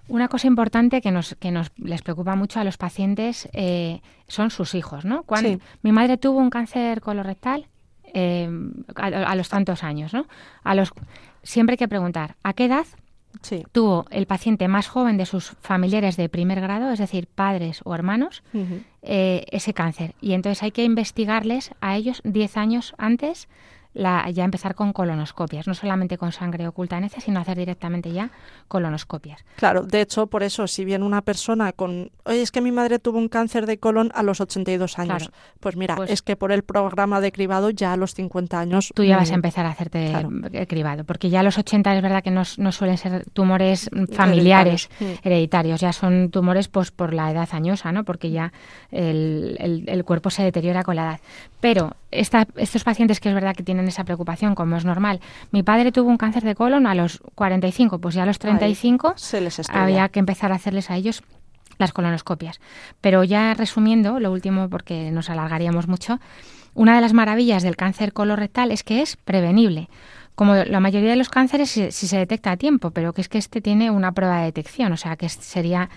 Una cosa importante que nos, que nos les preocupa mucho a los pacientes eh, son sus hijos, ¿no? Cuando
Sí.
mi madre tuvo un cáncer colorectal eh, a, a los tantos años, ¿no? A los siempre hay que preguntar a qué edad
Sí.
tuvo el paciente más joven de sus familiares de primer grado, es decir, padres o hermanos, eh, ese cáncer. Y entonces hay que investigarles a ellos 10 años antes la, ya empezar con colonoscopias, no solamente con sangre oculta en heces, sino hacer directamente ya colonoscopias.
Claro, de hecho, por eso, si bien una persona con, oye, es que mi madre tuvo un cáncer de colon a los 82 años,
Claro.
pues mira,
Pues-
es que por el programa de cribado ya a los 50 años...
Tú ya vas a
mm,
empezar a hacerte
claro.
eh, cribado, porque ya a los 80 es verdad que no, no suelen ser tumores mm, familiares,
Hereditarios. Mm.
hereditarios, ya son tumores pues por la edad añosa, ¿no? Porque ya el, el- el cuerpo se deteriora con la edad. Pero esta- estos pacientes que es verdad que tienen esa preocupación, como es normal, mi padre tuvo un cáncer de colon a los 45, pues ya a los 35
se les estrella.
había que empezar a hacerles a ellos las colonoscopias. Pero ya resumiendo, lo último, porque nos alargaríamos mucho, una de las maravillas del cáncer colorectal es que es prevenible. Como la mayoría de los cánceres, si, si se detecta a tiempo, pero que es que este tiene una prueba de detección, o sea que sería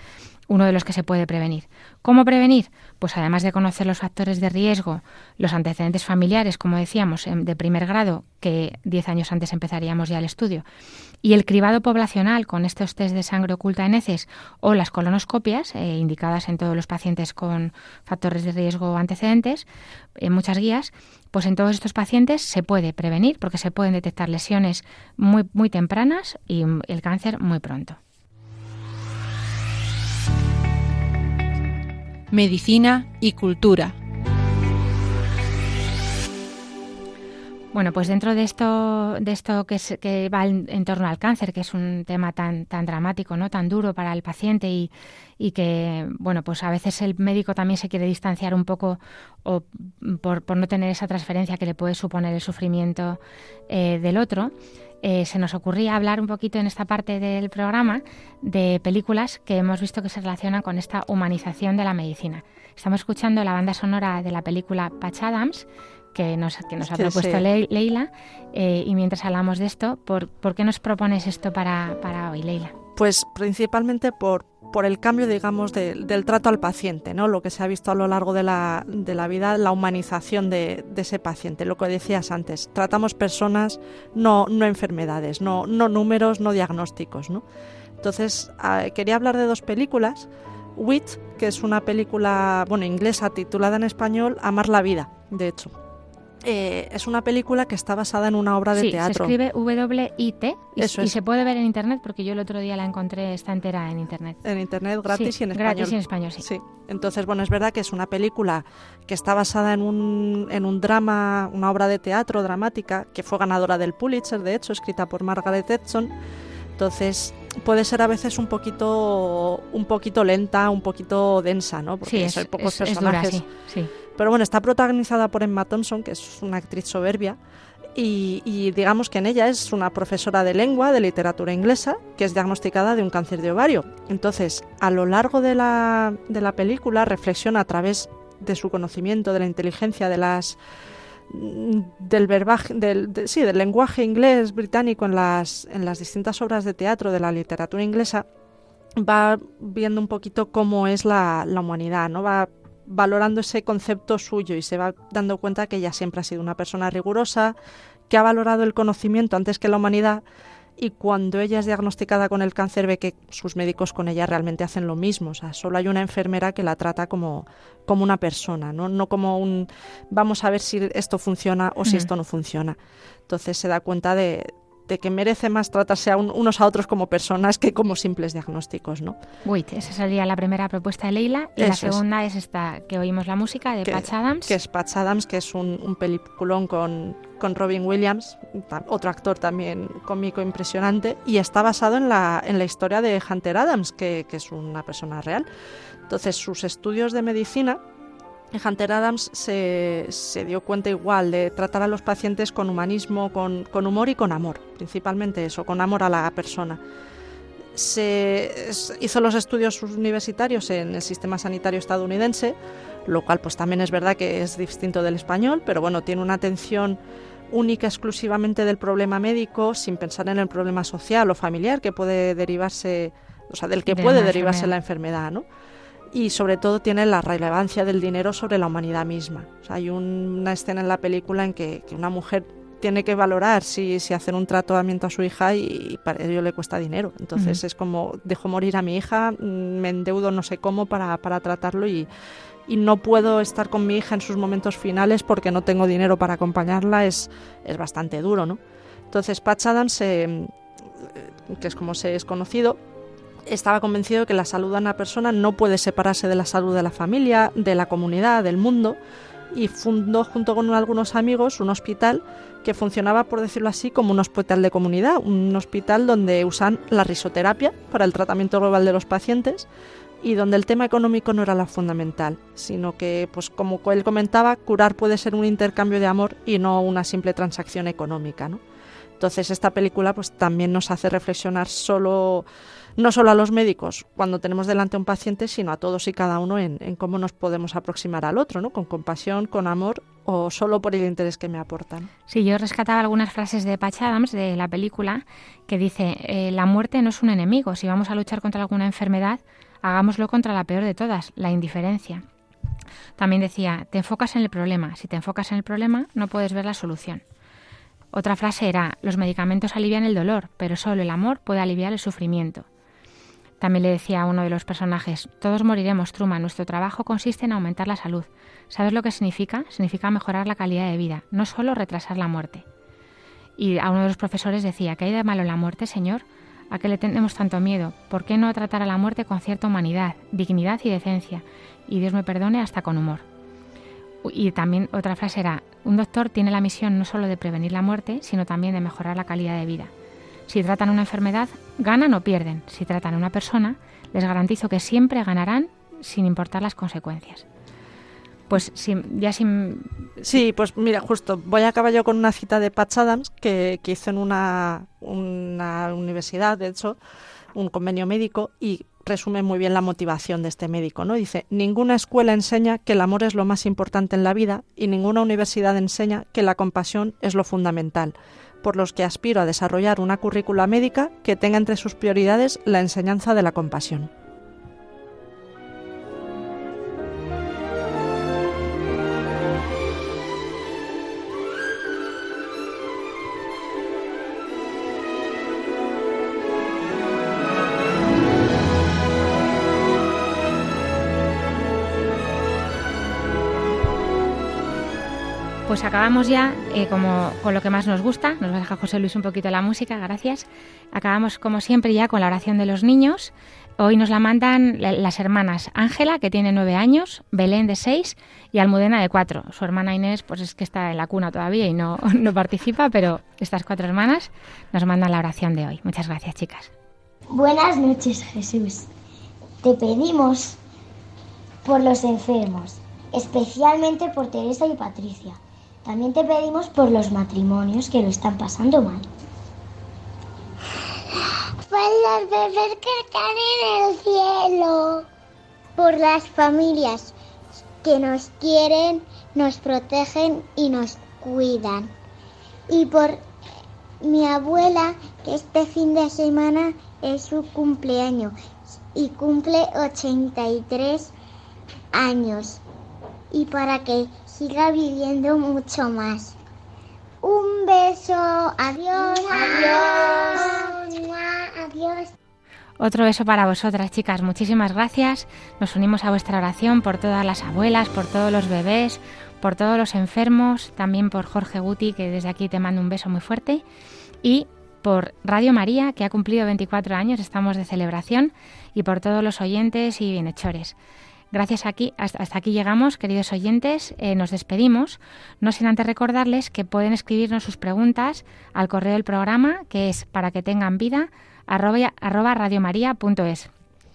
uno de los que se puede prevenir. ¿Cómo prevenir? Pues además de conocer los factores de riesgo, los antecedentes familiares, como decíamos, em, de primer grado, que 10 años antes empezaríamos ya el estudio, y el cribado poblacional con estos test de sangre oculta en heces o las colonoscopias, eh, indicadas en todos los pacientes con factores de riesgo antecedentes, en muchas guías, pues en todos estos pacientes se puede prevenir porque se pueden detectar lesiones muy, muy tempranas y mm, el cáncer muy pronto.
Medicina y cultura.
Bueno, pues dentro de esto, de esto que, va en, en torno al cáncer, que es un tema tan, tan dramático, ¿no? tan duro para el paciente y, y que, bueno, pues a veces el médico también se quiere distanciar un poco o por, por no tener esa transferencia que le puede suponer el sufrimiento eh, del otro. Eh, se nos ocurría hablar un poquito en esta parte del programa de películas que hemos visto que se relacionan con esta humanización de la medicina. Estamos escuchando la banda sonora de la película Patch Adams, que nos, que nos ha
Sí,
propuesto
sí.
Le- Leila. eh, y mientras hablamos de esto, ¿por, por qué nos propones esto para, para hoy, Leila?
Pues principalmente por, por el cambio, digamos, de- del trato al paciente, ¿no? Lo que se ha visto a lo largo de la, de la vida, la humanización de, de ese paciente, lo que decías antes. Tratamos personas, no, no enfermedades, no, no números, no diagnósticos, ¿no? Entonces, ah, quería hablar de dos películas. Wit, que es una película, bueno, inglesa, titulada en español Amar la vida, de hecho. Eh, es una película que está basada en una obra de
sí,
teatro.
se escribe W-I-T y,
Eso
y se puede ver en internet porque yo el otro día la encontré, está entera en internet.
En internet, gratis
Sí,
y en español.
Gratis y en español, sí.
Sí, entonces, bueno, es verdad que es una película que está basada en un, en un drama, una obra de teatro dramática, que fue ganadora del Pulitzer, de hecho, escrita por Margaret Edson. Entonces, puede ser a veces un poquito, un poquito lenta, un poquito densa, ¿no? Porque
Sí, es,
hay pocos
es- es dura,
personajes.
sí, sí.
Pero bueno, está protagonizada por Emma Thompson, que es una actriz soberbia. Y, digamos que en ella es una profesora de lengua, de literatura inglesa, que es diagnosticada de un cáncer de ovario. Entonces, a lo largo de la, de la película, reflexiona a través de su conocimiento, de la inteligencia, de las mm, del verbaje, del, de- sí, del lenguaje inglés británico en las, en las distintas obras de teatro de la literatura inglesa, va viendo un poquito cómo es la, la humanidad, ¿no? Va valorando ese concepto suyo y se va dando cuenta que ella siempre ha sido una persona rigurosa, que ha valorado el conocimiento antes que la humanidad y cuando ella es diagnosticada con el cáncer ve que sus médicos con ella realmente hacen lo mismo, o sea, solo hay una enfermera que la trata como, como una persona, ¿no? no como un vamos a ver si esto funciona o si
Mm.
esto no funciona. Entonces se da cuenta de, de que merece más tratarse a un- unos a otros como personas que como simples diagnósticos, ¿no?
Wait, esa sería la primera propuesta de Leila y la
Eso es.
segunda es. esta que oímos la música de
Que-
Patch Adams.
que es Patch Adams, que es un, un peliculón con, con Robin Williams, otro actor también cómico impresionante, y está basado en la, en la historia de Hunter Adams, que, que es una persona real. Entonces, sus estudios de medicina, Hunter Adams se, se dio cuenta igual de tratar a los pacientes con humanismo, con, con humor y con amor, principalmente eso, con amor a la persona se hizo los estudios universitarios en el sistema sanitario estadounidense, lo cual pues también es verdad que es distinto del español, pero bueno, tiene una atención única exclusivamente del problema médico, sin pensar en el problema social o familiar que puede derivarse, o sea, del que
De
puede derivarse la enfermedad, ¿no? Y sobre todo tiene la relevancia del dinero sobre la humanidad misma. O sea, hay un- una escena en la película en que, que una mujer tiene que valorar si, si hacer un tratamiento a su hija y, y para ello le cuesta dinero. Entonces
Ujú.
es como, dejo morir a mi hija, mm, me endeudo no sé cómo para, para tratarlo y, y no puedo estar con mi hija en sus momentos finales porque no tengo dinero para acompañarla, es, es bastante duro, ¿no? Entonces Patch Adams, eh, que es como se es conocido, estaba convencido de que la salud de una persona no puede separarse de la salud de la familia, de la comunidad, del mundo, y fundó junto con algunos amigos un hospital que funcionaba, por decirlo así, como un hospital de comunidad, un hospital donde usan la risoterapia para el tratamiento global de los pacientes y donde el tema económico no era la fundamental, sino que, pues como él comentaba, curar puede ser un intercambio de amor y no una simple transacción económica, ¿no? Entonces esta película pues también nos hace reflexionar solo no solo a los médicos cuando tenemos delante un paciente, sino a todos y cada uno en, en cómo nos podemos aproximar al otro, ¿no? Con compasión, con amor o solo por el interés que me aportan.
Sí, yo rescataba algunas frases de Patch Adams de la película que dice, eh, la muerte no es un enemigo, si vamos a luchar contra alguna enfermedad, Hagámoslo contra la peor de todas, la indiferencia. También decía, te enfocas en el problema. Si te enfocas en el problema, no puedes ver la solución. Otra frase era, los medicamentos alivian el dolor, pero solo el amor puede aliviar el sufrimiento. También le decía a uno de los personajes, todos moriremos, Truman, nuestro trabajo consiste en aumentar la salud. ¿Sabes lo que significa? Significa mejorar la calidad de vida, no solo retrasar la muerte. Y a uno de los profesores decía, ¿qué hay de malo en la muerte, señor? ¿A qué le tenemos tanto miedo? ¿Por qué no tratar a la muerte con cierta humanidad, dignidad y decencia? Y Dios me perdone hasta con humor. Y también otra frase era, un doctor tiene la misión no solo de prevenir la muerte, sino también de mejorar la calidad de vida. Si tratan una enfermedad, ganan o pierden. Si tratan a una persona, les garantizo que siempre ganarán sin importar las consecuencias. Pues sin- ya sin...
Sí, pues mira, justo voy a acabar yo con una cita de Patch Adams que, que hizo en una, una universidad, de hecho, un convenio médico y resume muy bien la motivación de este médico, ¿no? Dice, ninguna escuela enseña que el amor es lo más importante en la vida y ninguna universidad enseña que la compasión es lo fundamental, por los que aspiro a desarrollar una currícula médica que tenga entre sus prioridades la enseñanza de la compasión.
Acabamos ya eh, como con lo que más nos gusta. Nos va a dejar José Luis un poquito la música, gracias. Acabamos como siempre ya con la oración de los niños. Hoy nos la mandan la- las hermanas Ángela, que tiene nueve años, Belén de seis y Almudena de cuatro. Su hermana Inés, pues es que está en la cuna todavía y no, *laughs* no participa, pero estas cuatro hermanas nos mandan la oración de hoy. Muchas gracias, chicas.
Buenas noches, Jesús. Te pedimos por los enfermos, especialmente por Teresa y Patricia. También te pedimos por los matrimonios que lo están pasando mal.
Por los bebés que están en el cielo. Por las familias que nos quieren, nos protegen y nos cuidan. Y por mi abuela, que este fin de semana es su cumpleaños y cumple 83 años. Y para que siga viviendo mucho más. Un beso. Adiós. Adiós. Adiós.
Otro beso para vosotras, chicas. Muchísimas gracias. Nos unimos a vuestra oración por todas las abuelas, por todos los bebés, por todos los enfermos, también por Jorge Guti, que desde aquí te mando un beso muy fuerte, y por Radio María, que ha cumplido 24 años, estamos de celebración, y por todos los oyentes y bienhechores. Gracias aquí, hasta, aquí llegamos, queridos oyentes. Eh, nos despedimos, no sin antes recordarles que pueden escribirnos sus preguntas al correo del programa, que es para que tengan vida, arroba, arroba radiomaria.es.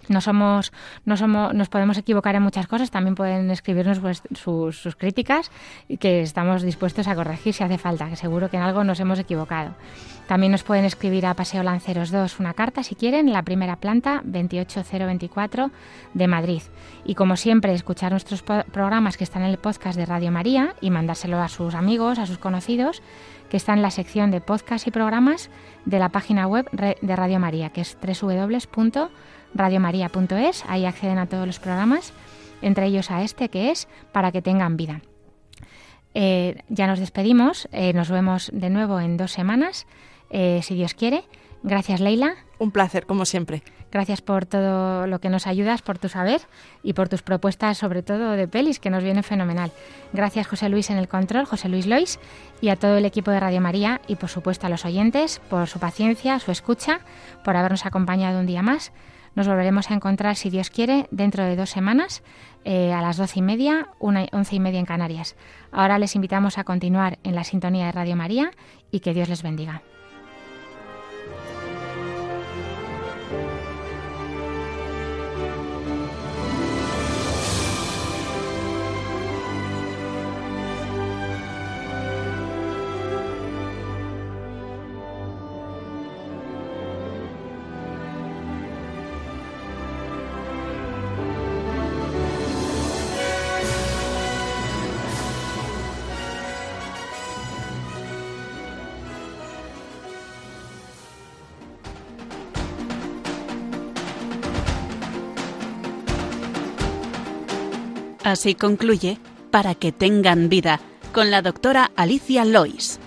No somos, no somos, nos podemos equivocar en muchas cosas, también pueden escribirnos pues, sus, sus críticas y que estamos dispuestos a corregir si hace falta, que seguro que en algo nos hemos equivocado. También nos pueden escribir a Paseo Lanceros 2 una carta si quieren, en la primera planta 28024 de Madrid. Y como siempre, escuchar nuestros programas que están en el podcast de Radio María y mandárselo a sus amigos, a sus conocidos, que está en la sección de podcast y programas de la página web de Radio María, que es www.radiomaria.es. Ahí acceden a todos los programas, entre ellos a este que es Para que tengan vida. Eh, ya nos despedimos, eh, nos vemos de nuevo en dos semanas, eh, si Dios quiere. Gracias, Leila.
Un placer, como siempre.
Gracias por todo lo que nos ayudas, por tu saber y por tus propuestas, sobre todo de pelis, que nos vienen fenomenal. Gracias, José Luis, en el control, José Luis Lois, y a todo el equipo de Radio María y, por supuesto, a los oyentes por su paciencia, su escucha, por habernos acompañado un día más. Nos volveremos a encontrar, si Dios quiere, dentro de dos semanas, eh, a las doce y media, una, once y media en Canarias. Ahora les invitamos a continuar en la sintonía de Radio María y que Dios les bendiga.
Así concluye Para que tengan vida con la doctora Alicia Lois.